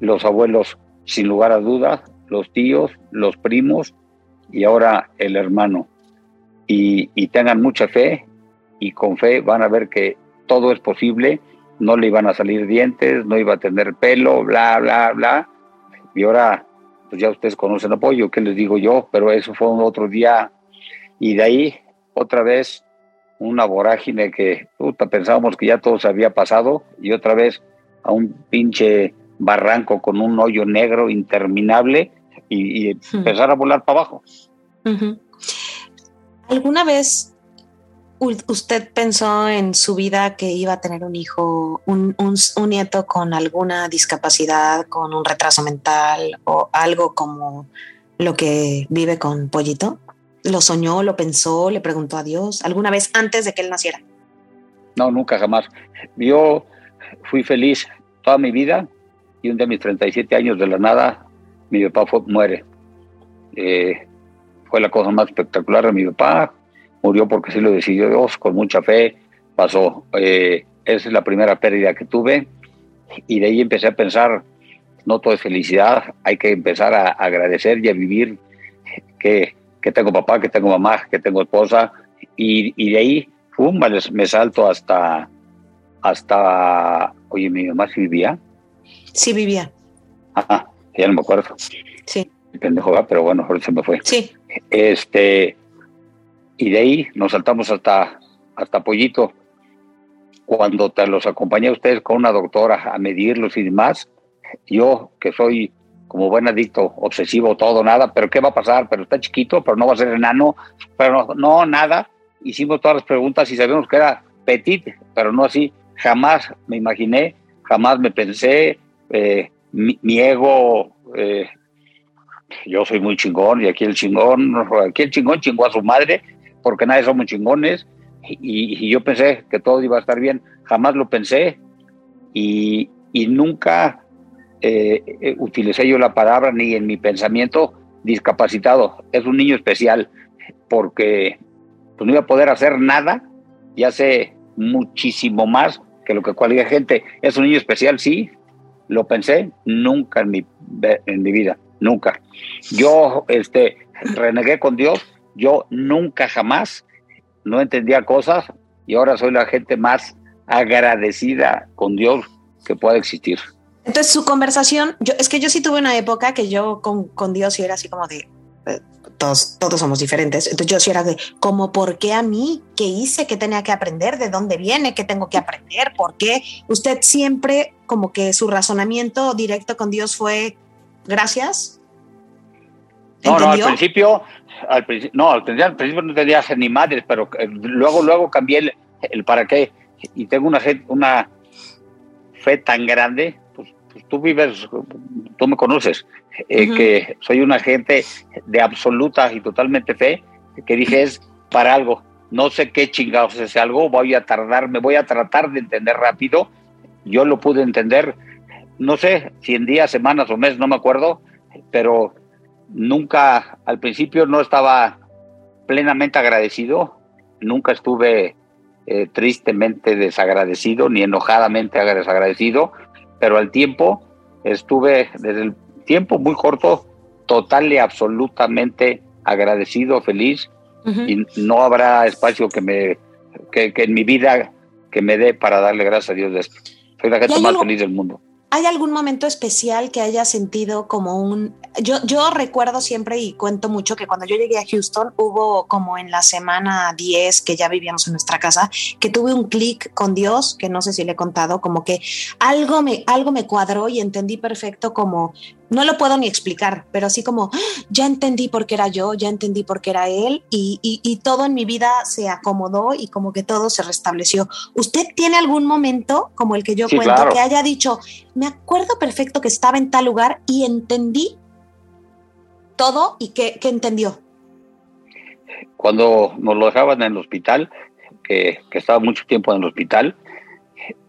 Los abuelos, sin lugar a dudas. Los tíos, los primos y ahora el hermano y, tengan mucha fe y con fe van a ver que todo es posible, no le iban a salir dientes, no iba a tener pelo, bla, bla, bla. Y ahora, pues ya ustedes conocen apoyo, ¿qué les digo yo? Pero eso fue un otro día. Y de ahí, otra vez, una vorágine que, puta, pensábamos que ya todo se había pasado y otra vez a un pinche barranco con un hoyo negro interminable y, empezar a volar para abajo. ¿Alguna vez usted pensó en su vida que iba a tener un hijo, un, nieto con alguna discapacidad, con un retraso mental o algo como lo que vive con Pollito? ¿Lo soñó, lo pensó, le preguntó a Dios alguna vez antes de que él naciera? No, nunca, jamás. Yo fui feliz toda mi vida y un día mis 37 años de la nada, mi papá muere. Eh, fue la cosa más espectacular de mi papá. Murió porque sí lo decidió Dios, con mucha fe. Pasó. Eh, esa es la primera pérdida que tuve. Y de ahí empecé a pensar, no todo es felicidad, hay que empezar a agradecer y a vivir que, que tengo papá, que tengo mamá, que tengo esposa. Y, y de ahí, pum, me salto hasta, hasta, oye, mi mamá sí vivía. Sí vivía. Ah, ya no me acuerdo. Sí. Pendejo, pero bueno, ahorita se me fue. Sí. Este, y de ahí nos saltamos hasta, hasta Pollito. Cuando te los acompañé a ustedes con una doctora a medirlos y demás, yo que soy como buen adicto, obsesivo, todo, nada, pero ¿qué va a pasar? Pero está chiquito, pero no va a ser enano, pero no, nada. Hicimos todas las preguntas y sabíamos que era petit, pero no así. Jamás me imaginé, jamás me pensé, eh, mi, ego eh, yo soy muy chingón y aquí el chingón, aquí el chingón chingó a su madre, porque nadie somos chingones, y, yo pensé que todo iba a estar bien, jamás lo pensé, y, nunca eh, eh, utilicé yo la palabra ni en mi pensamiento discapacitado, es un niño especial, porque pues, no iba a poder hacer nada y hace muchísimo más que lo que cualquier gente. Es un niño especial, sí, lo pensé, nunca en mi, en mi vida nunca. Yo este, renegué con Dios, yo nunca jamás no entendía cosas y ahora soy la gente más agradecida con Dios que pueda existir. Entonces su conversación, yo, es que yo sí tuve una época que yo con, con Dios y era así como de, todos, todos somos diferentes, entonces yo sí era de, como, ¿por qué a mí? ¿Qué hice? ¿Qué tenía que aprender? ¿De dónde viene? ¿Qué tengo que aprender? ¿Por qué? Usted siempre como que su razonamiento directo con Dios fue, gracias. No, no, al principio, al principio, no, al principio, no tenía ni madres, pero eh, luego, luego cambié el, el para qué y tengo una, una fe tan grande pues, tú vives, tú me conoces, eh, que soy una gente de absoluta y totalmente fe, que dije es para algo, no sé qué chingados es algo, voy a tardar, me voy a tratar de entender rápido, yo lo pude entender, no sé, 100 días, semanas o meses, no me acuerdo, pero nunca, al principio no estaba plenamente agradecido, nunca estuve eh, tristemente desagradecido ni enojadamente desagradecido, pero al tiempo estuve desde el tiempo muy corto total y absolutamente agradecido, feliz y no habrá espacio que me que, en mi vida que me dé para darle gracias a Dios de esto. Soy la gente más feliz del mundo. ¿Hay algún momento especial que haya sentido como un... Yo, recuerdo siempre y cuento mucho que cuando yo llegué a Houston hubo como en la semana 10 que ya vivíamos en nuestra casa, que tuve un clic con Dios, que no sé si le he contado, como que algo me, algo me cuadró y entendí perfecto como no lo puedo ni explicar, pero así como, ¡Ah! ya entendí por qué era yo, ya entendí por qué era él y, y, todo en mi vida se acomodó y como que todo se restableció. ¿Usted tiene algún momento como el que yo cuento que haya dicho, me acuerdo perfecto que estaba en tal lugar y entendí todo y qué, qué entendió? Cuando nos lo dejaban en el hospital, que, que estaba mucho tiempo en el hospital,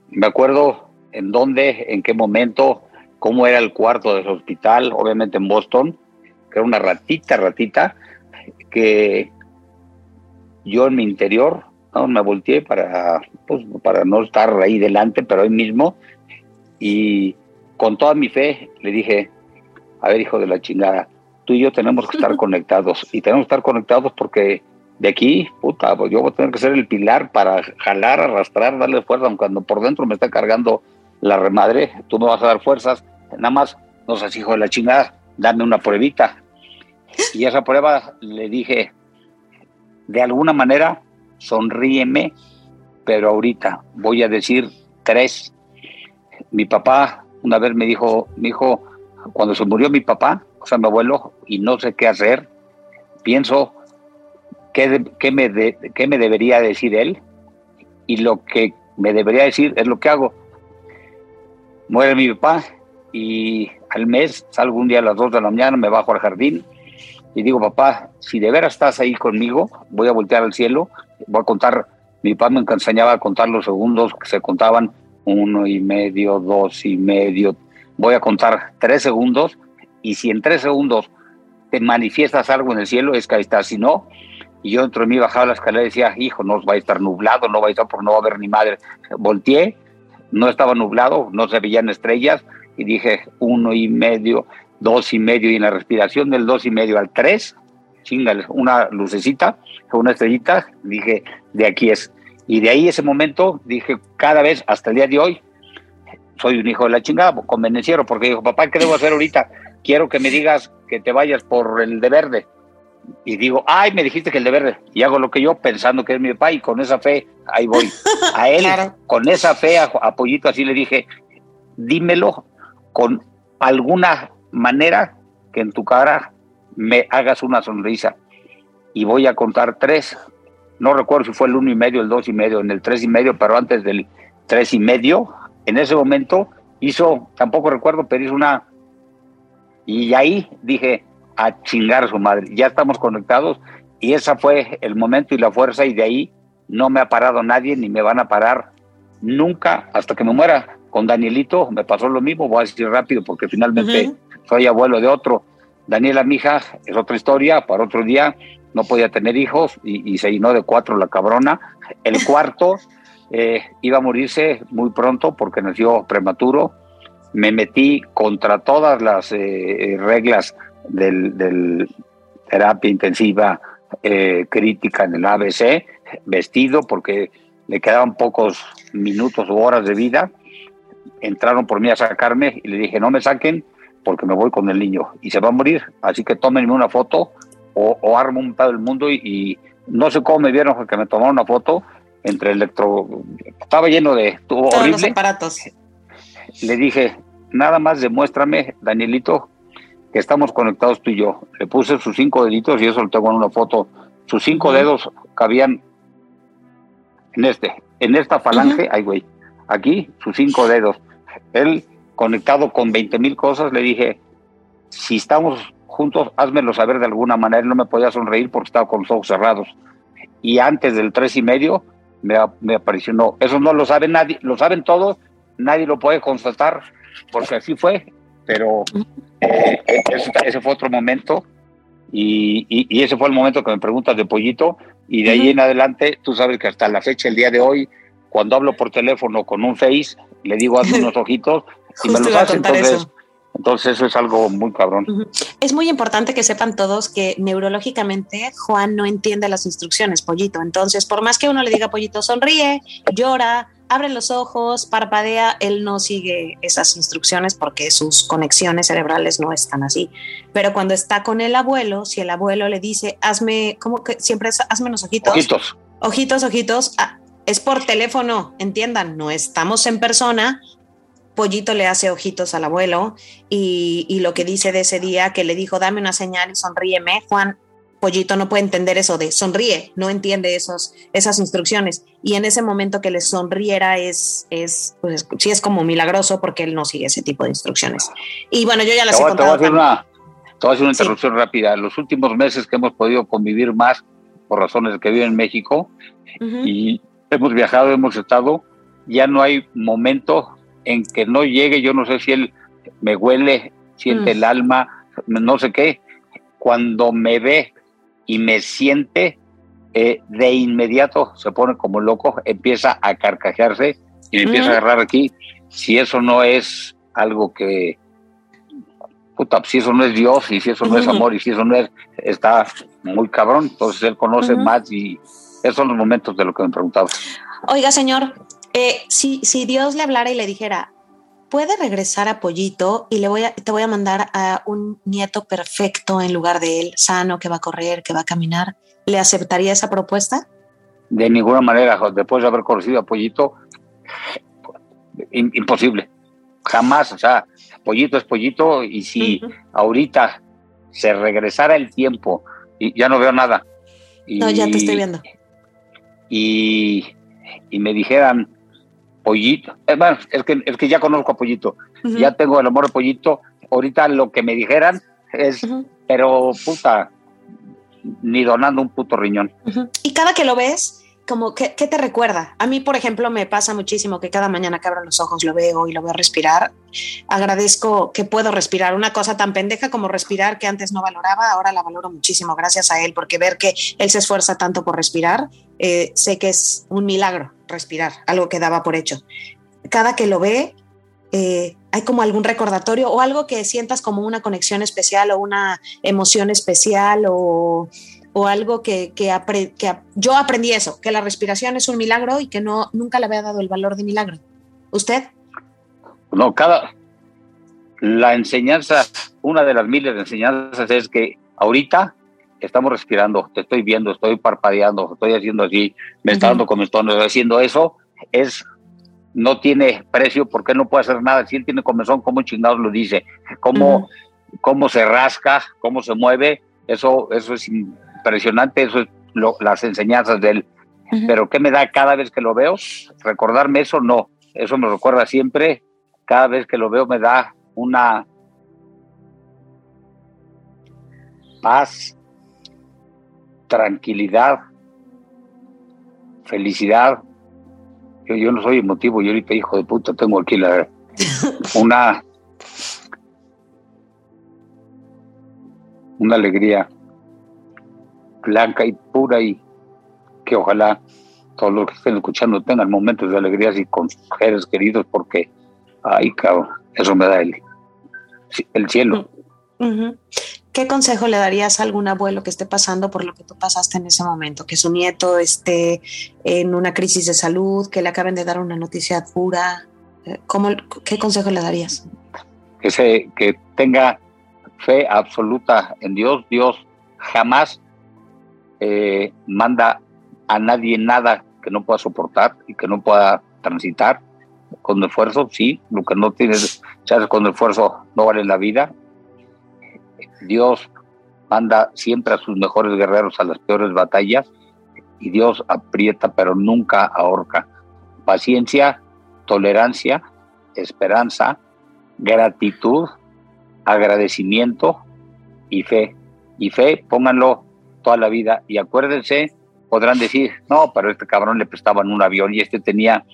me acuerdo en dónde, en qué momento, cómo era el cuarto del hospital, obviamente en Boston, que era una ratita, ratita, que yo en mi interior ¿no? me volteé para, pues, para no estar ahí delante, pero ahí mismo, y con toda mi fe le dije, a ver hijo de la chingada, tú y yo tenemos que estar conectados, y tenemos que estar conectados porque de aquí, puta, pues yo voy a tener que ser el pilar para jalar, arrastrar, darle fuerza, aunque cuando por dentro me está cargando la remadre, tú me vas a dar fuerzas, nada más, no seas hijo de la chingada, dame una pruebita. Y esa prueba le dije, de alguna manera, sonríeme, pero ahorita voy a decir tres. Mi papá una vez me dijo, mi hijo, cuando se murió mi papá, o sea, mi abuelo, y no sé qué hacer, pienso qué, me, qué me debería decir él, y lo que me debería decir es lo que hago. Muere mi papá, y al mes salgo un día a las 2 de la mañana, me bajo al jardín y digo, papá, si de veras estás ahí conmigo, voy a voltear al cielo, voy a contar, mi papá me enseñaba a contar los segundos que se contaban, uno y medio, dos y medio, voy a contar tres segundos y si en tres segundos te manifiestas algo en el cielo, es que ahí está, si no, y yo dentro de mí bajaba la escalera y decía, hijo, no va a estar nublado, no va a estar porque no va a haber ni madre. Volteé, no estaba nublado, no se veían estrellas, y dije uno y medio, dos y medio, y en la respiración del dos y medio al tres, chingale, una lucecita, una estrellita, dije, de aquí es. Y de ahí ese momento dije, cada vez, hasta el día de hoy, soy un hijo de la chingada, convenenciero, porque dijo, papá, ¿qué debo hacer ahorita? Quiero que me digas que te vayas por el de verde. Y digo, ay, me dijiste que el de verde. Y hago lo que yo, pensando que es mi papá, y con esa fe, ahí voy. A él, con esa fe, a, a Pollito, así le dije, dímelo con alguna manera que en tu cara me hagas una sonrisa. Y voy a contar tres. No recuerdo si fue el uno y medio, el dos y medio, en el tres y medio, pero antes del tres y medio, en ese momento hizo, tampoco recuerdo, pero hizo una. Y ahí dije, a chingar a su madre. Ya estamos conectados y ese fue el momento y la fuerza y de ahí no me ha parado nadie ni me van a parar nunca hasta que me muera. Con Danielito me pasó lo mismo, voy a decir rápido porque finalmente soy abuelo de otro. Daniela Mija es otra historia, para otro día no podía tener hijos y, se llenó de cuatro la cabrona. El cuarto eh, iba a morirse muy pronto porque nació prematuro. Me metí contra todas las eh, reglas del, terapia intensiva eh, crítica en el ABC, vestido porque le quedaban pocos minutos o horas de vida entraron por mí a sacarme y le dije, no me saquen porque me voy con el niño y se va a morir, así que tómenme una foto o, o armo un pedo del mundo y, no sé cómo me vieron porque me tomaron una foto entre electro, estaba lleno de Todos horrible. los aparatos. Le dije, nada más demuéstrame, Danielito, que estamos conectados tú y yo. Le puse sus cinco deditos y eso lo tengo en una foto. Sus cinco dedos cabían en este, en esta falange, ay güey, aquí sus cinco dedos. Él conectado con 20 mil cosas, le dije, si estamos juntos, házmelo saber de alguna manera. Él no me podía sonreír porque estaba con los ojos cerrados. Y antes del tres y medio me, me apareció, no, eso no lo sabe nadie, lo saben todos, nadie lo puede constatar, porque así fue, pero eh, ese, fue otro momento. Y, y, ese fue el momento que me preguntas de Pollito, y de ahí en adelante, tú sabes que hasta la fecha, el día de hoy, cuando hablo por teléfono con un Face, le digo hazme unos ojitos y me los hace. Entonces, entonces eso es algo muy cabrón. Es muy importante que sepan todos que neurológicamente Juan no entiende las instrucciones, Pollito. Entonces, por más que uno le diga Pollito, sonríe, llora, abre los ojos, parpadea, él no sigue esas instrucciones porque sus conexiones cerebrales no están así. Pero cuando está con el abuelo, si el abuelo le dice, hazme, como que siempre es, hazme unos ojitos. Ojitos. Ojitos, ojitos. Ah, es por teléfono, entiendan, no estamos en persona. Pollito le hace ojitos al abuelo y, y lo que dice de ese día que le dijo, dame una señal y sonríeme, Juan, Pollito no puede entender eso de sonríe, no entiende esos, esas instrucciones. Y en ese momento que le sonriera es, es, pues, sí es como milagroso porque él no sigue ese tipo de instrucciones. Y bueno, yo ya las he contado. Te voy a hacer una, te voy a hacer una interrupción rápida. Los últimos meses que hemos podido convivir más por razones que vivo en México y hemos viajado, hemos estado, ya no hay momento en que no llegue, yo no sé si él me huele, siente mm. el alma, no sé qué, cuando me ve y me siente, eh, de inmediato se pone como loco, empieza a carcajearse y me empieza a agarrar aquí. Si eso no es algo que, puta, si eso no es Dios y si eso no es amor y si eso no es, está muy cabrón, entonces él conoce más y esos son los momentos de lo que me preguntaba. Oiga, señor, eh, si, si Dios le hablara y le dijera, puede regresar a Pollito y le voy a, te voy a mandar a un nieto perfecto en lugar de él, sano, que va a correr, que va a caminar. ¿Le aceptaría esa propuesta? De ninguna manera, después de haber conocido a Pollito, imposible. Jamás, o sea, Pollito es Pollito y si ahorita se regresara el tiempo y ya no veo nada. no, ya te estoy viendo. Y, y me dijeran, Pollito. Eh, bueno, es que, es que ya conozco a Pollito. Ya tengo el amor de Pollito. Ahorita lo que me dijeran es, pero puta, ni donando un puto riñón. Y cada que lo ves, como, ¿qué, te recuerda? A mí, por ejemplo, me pasa muchísimo que cada mañana que abro los ojos lo veo y lo veo respirar. Agradezco que puedo respirar. Una cosa tan pendeja como respirar que antes no valoraba, ahora la valoro muchísimo gracias a él, porque ver que él se esfuerza tanto por respirar, eh, sé que es un milagro respirar, algo que daba por hecho. Cada que lo ve, eh, hay como algún recordatorio o algo que sientas como una conexión especial o una emoción especial o o algo que, que, que, yo aprendí eso, que la respiración es un milagro y que no nunca le había dado el valor de milagro. ¿Usted? No, cada la enseñanza, una de las miles de enseñanzas es que ahorita estamos respirando, te estoy viendo, estoy parpadeando, estoy haciendo así, me está dando comezón, estoy haciendo eso, es no tiene precio porque no puede hacer nada. Si él tiene comezón, ¿cómo chingados lo dice? ¿Cómo, cómo se rasca? ¿Cómo se mueve? Eso, eso es impresionante, eso es las enseñanzas de él. Pero ¿qué me da cada vez que lo veo? Recordarme eso, no. Eso me recuerda siempre. Cada vez que lo veo me da una paz, tranquilidad, felicidad. Yo, yo no soy emotivo, yo ahorita hijo de puta tengo aquí la, una, una alegría blanca y pura y que ojalá todos los que estén escuchando tengan momentos de alegría y con sus seres queridos porque, ay cabrón, eso me da el, el cielo. ¿Qué consejo le darías a algún abuelo que esté pasando por lo que tú pasaste en ese momento? Que su nieto esté en una crisis de salud, que le acaben de dar una noticia pura. ¿Cómo, ¿Qué consejo le darías? Que, se, que tenga fe absoluta en Dios. Dios jamás eh, manda a nadie nada que no pueda soportar y que no pueda transitar con esfuerzo, sí, lo que no tienes, sabes, con esfuerzo no vale la vida. Dios manda siempre a sus mejores guerreros a las peores batallas y Dios aprieta pero nunca ahorca. Paciencia, tolerancia, esperanza, gratitud, agradecimiento y fe. Y fe, pónganlo toda la vida. Y acuérdense, podrán decir, no, pero este cabrón le prestaban un avión y este tenía.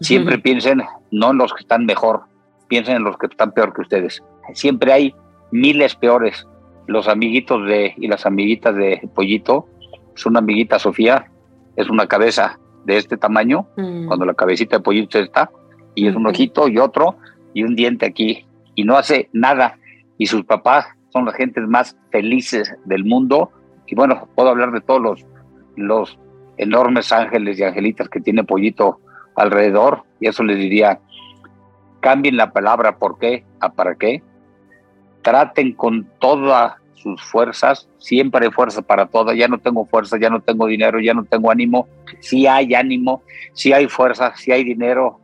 Siempre piensen, no en los que están mejor, piensen en los que están peor que ustedes. Siempre hay miles peores. Los amiguitos de y las amiguitas de Pollito, es una amiguita Sofía, es una cabeza de este tamaño, mm. cuando la cabecita de Pollito está, y es un ojito y otro, y un diente aquí, y no hace nada. Y sus papás son las gentes más felices del mundo. Y bueno, puedo hablar de todos los, los enormes ángeles y angelitas que tiene Pollito alrededor, y eso les diría, cambien la palabra por qué a para qué, traten con todas sus fuerzas, siempre hay fuerza para todo, ya no tengo fuerza, ya no tengo dinero, ya no tengo ánimo, si hay ánimo, si hay fuerza, si hay dinero,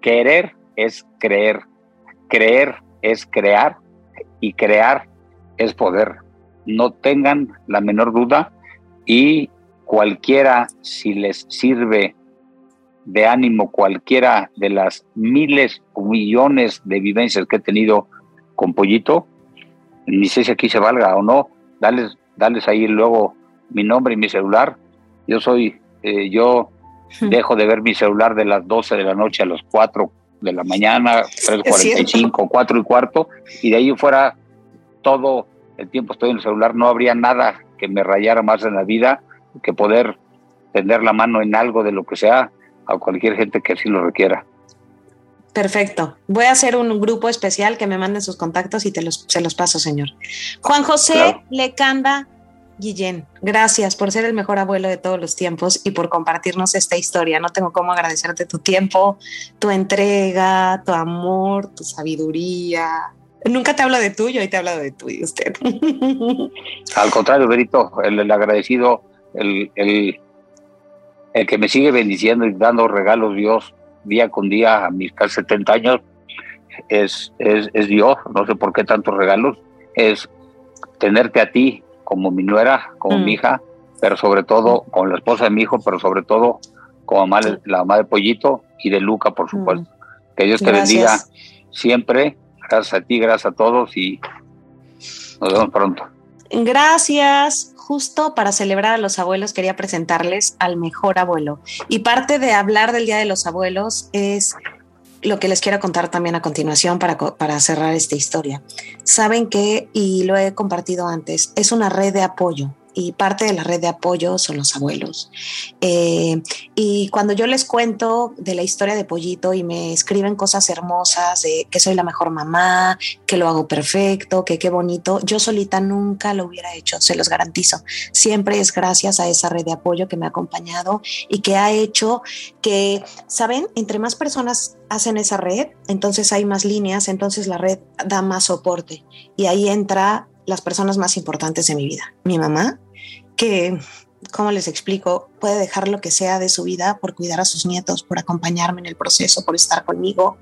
querer es creer, creer es crear y crear es poder. No tengan la menor duda y cualquiera, si les sirve de ánimo, cualquiera de las miles o millones de vivencias que he tenido con Pollito, ni sé si aquí se valga o no, dales, dales ahí luego mi nombre y mi celular. Yo soy, eh, yo dejo de ver mi celular de las 12 de la noche a las 4 de la mañana, 3.45, 4 y cuarto, y de ahí fuera todo el tiempo estoy en el celular, no habría nada que me rayara más en la vida que poder tender la mano en algo de lo que sea a cualquier gente que así lo requiera. Perfecto. Voy a hacer un grupo especial que me manden sus contactos y te los, se los paso, señor. Juan José Lecanda Guillén, gracias por ser el mejor abuelo de todos los tiempos y por compartirnos esta historia. No tengo cómo agradecerte tu tiempo, tu entrega, tu amor, tu sabiduría. Nunca te hablo de tuyo y te he hablado de tú y usted. Al contrario, Berito, el, agradecido, el, el, el que me sigue bendiciendo y dando regalos Dios día con día a mis casi 70 años es, es, es Dios, no sé por qué tantos regalos, es tenerte a ti como mi nuera, como mi mm. hija, pero sobre todo con la esposa de mi hijo, pero sobre todo como la mamá de Pollito y de Luca, por mm. supuesto. Que Dios te bendiga siempre. Gracias a ti, gracias a todos y nos vemos pronto. Gracias. Justo para celebrar a los abuelos quería presentarles al mejor abuelo. Y parte de hablar del Día de los Abuelos es lo que les quiero contar también a continuación para, para cerrar esta historia. Saben que, y lo he compartido antes, es una red de apoyo y parte de la red de apoyo son los abuelos. Eh, y cuando yo les cuento de la historia de Pollito y me escriben cosas hermosas de que soy la mejor mamá, que lo hago perfecto, que qué bonito, yo solita nunca lo hubiera hecho, se los garantizo. Siempre es gracias a esa red de apoyo que me ha acompañado y que ha hecho que, ¿saben? Entre más personas hacen esa red, entonces hay más líneas, entonces la red da más soporte y ahí entra las personas más importantes de mi vida. Mi mamá, que, ¿cómo les explico? Puede dejar lo que sea de su vida por cuidar a sus nietos, por acompañarme en el proceso, por estar conmigo.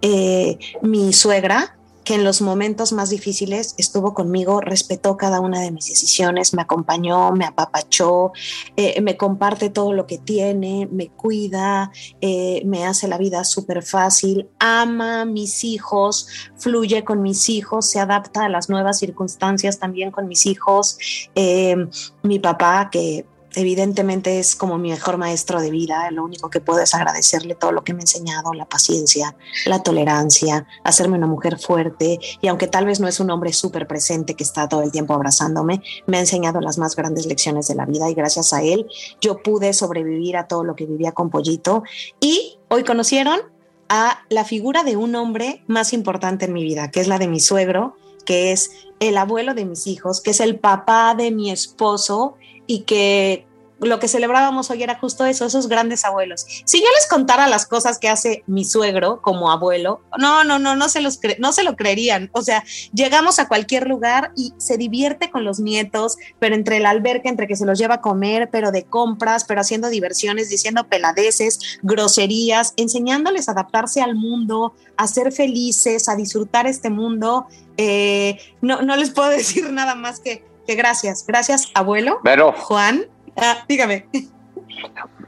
Eh, mi suegra, que en los momentos más difíciles estuvo conmigo, respetó cada una de mis decisiones, me acompañó, me apapachó, eh, me comparte todo lo que tiene, me cuida, eh, me hace la vida súper fácil, ama a mis hijos, fluye con mis hijos, se adapta a las nuevas circunstancias también con mis hijos. Eh, mi papá, que evidentemente es como mi mejor maestro de vida. Lo único que puedo es agradecerle todo lo que me ha enseñado, la paciencia, la tolerancia, hacerme una mujer fuerte. Y aunque tal vez no es un hombre súper presente que está todo el tiempo abrazándome, me ha enseñado las más grandes lecciones de la vida y gracias a él yo pude sobrevivir a todo lo que vivía con Pollito. Y hoy conocieron a la figura de un hombre más importante en mi vida, que es la de mi suegro, que es el abuelo de mis hijos, que es el papá de mi esposo y que lo que celebrábamos hoy era justo eso, esos grandes abuelos. Si yo les contara las cosas que hace mi suegro como abuelo, no, no, no, no se, los no se lo creerían. O sea, llegamos a cualquier lugar y se divierte con los nietos, pero entre el alberca, entre que se los lleva a comer, pero de compras, pero haciendo diversiones, diciendo peladeces, groserías, enseñándoles a adaptarse al mundo, a ser felices, a disfrutar este mundo. Eh, no, no les puedo decir nada más que, que gracias. Gracias, abuelo. Pero, Juan. Ah, dígame.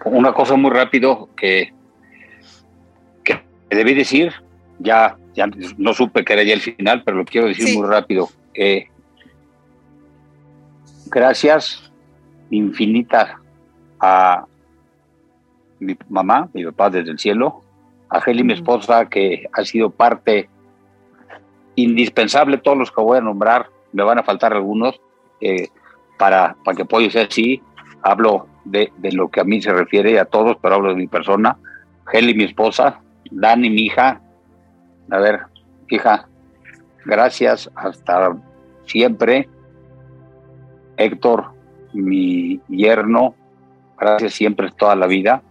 Una cosa muy rápido que, que debí decir, ya, ya no supe que era ya el final, pero lo quiero decir muy rápido. Eh, gracias infinita a mi mamá, mi papá desde el cielo, a Heli, mi esposa, que ha sido parte indispensable, todos los que voy a nombrar, me van a faltar algunos, eh, para, para que pueda ser así, hablo de, de, lo que a mí se refiere a todos, pero hablo de mi persona. Heli, mi esposa, Dani, mi hija. A ver, hija, gracias hasta siempre. Héctor, mi yerno, gracias siempre toda la vida.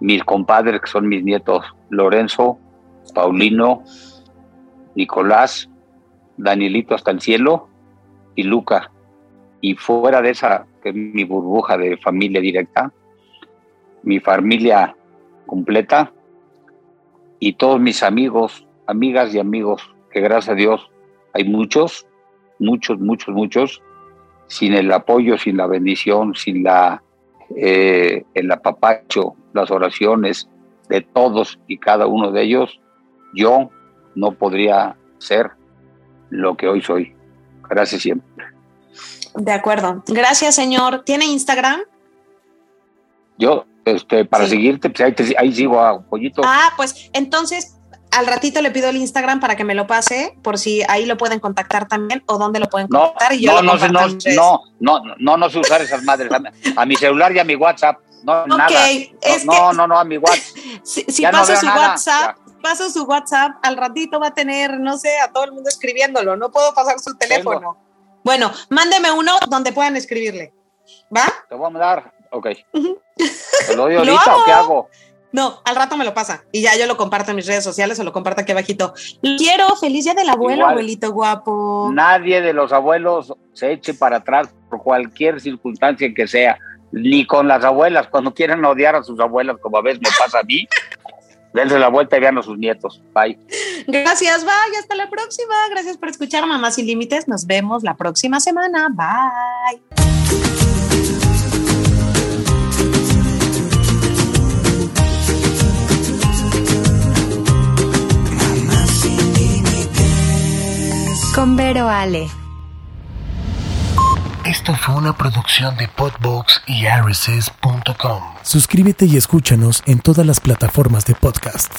Mis compadres, que son mis nietos, Lorenzo, Paulino, Nicolás, Danielito hasta el cielo y Luca. Y fuera de esa, que es mi burbuja de familia directa, mi familia completa y todos mis amigos, amigas y amigos, que gracias a Dios hay muchos, muchos, muchos, muchos, sin el apoyo, sin la bendición, sin la eh, el apapacho, las oraciones de todos y cada uno de ellos, yo no podría ser lo que hoy soy. Gracias siempre. De acuerdo. Gracias, señor. ¿Tiene Instagram? Yo, este, para sí. seguirte, pues ahí, te, ahí, sigo a Pollito. Ah, pues entonces al ratito le pido el Instagram para que me lo pase, por si ahí lo pueden contactar también o dónde lo pueden contactar. No, y yo no, no, no, no, no, no, no sé usar esas madres. A, mi celular y a mi WhatsApp. No, okay, nada. Es no, que, no, no, a mi WhatsApp. Si, si paso su nada. WhatsApp, ya. Paso su WhatsApp, al ratito va a tener, no sé, a todo el mundo escribiéndolo. No puedo pasar su teléfono. Bueno, mándeme uno donde puedan escribirle. ¿Va? Te voy a mandar. Ok. Uh -huh. ¿Te lo doy ahorita o qué hago? No, al rato me lo pasa y ya yo lo comparto en mis redes sociales o lo comparto aquí abajito. Quiero, feliz día del abuelo, Igual, abuelito guapo. Nadie de los abuelos se eche para atrás por cualquier circunstancia que sea, ni con las abuelas, cuando quieran odiar a sus abuelas, como a veces me pasa a mí, dense la vuelta y vean a sus nietos. Bye. Gracias, bye, hasta la próxima. Gracias por escuchar Mamá Sin Límites. Nos vemos la próxima semana. Bye. con Vero Ale. Esto fue una producción de Podbox y. Suscríbete y escúchanos en todas las plataformas de podcast.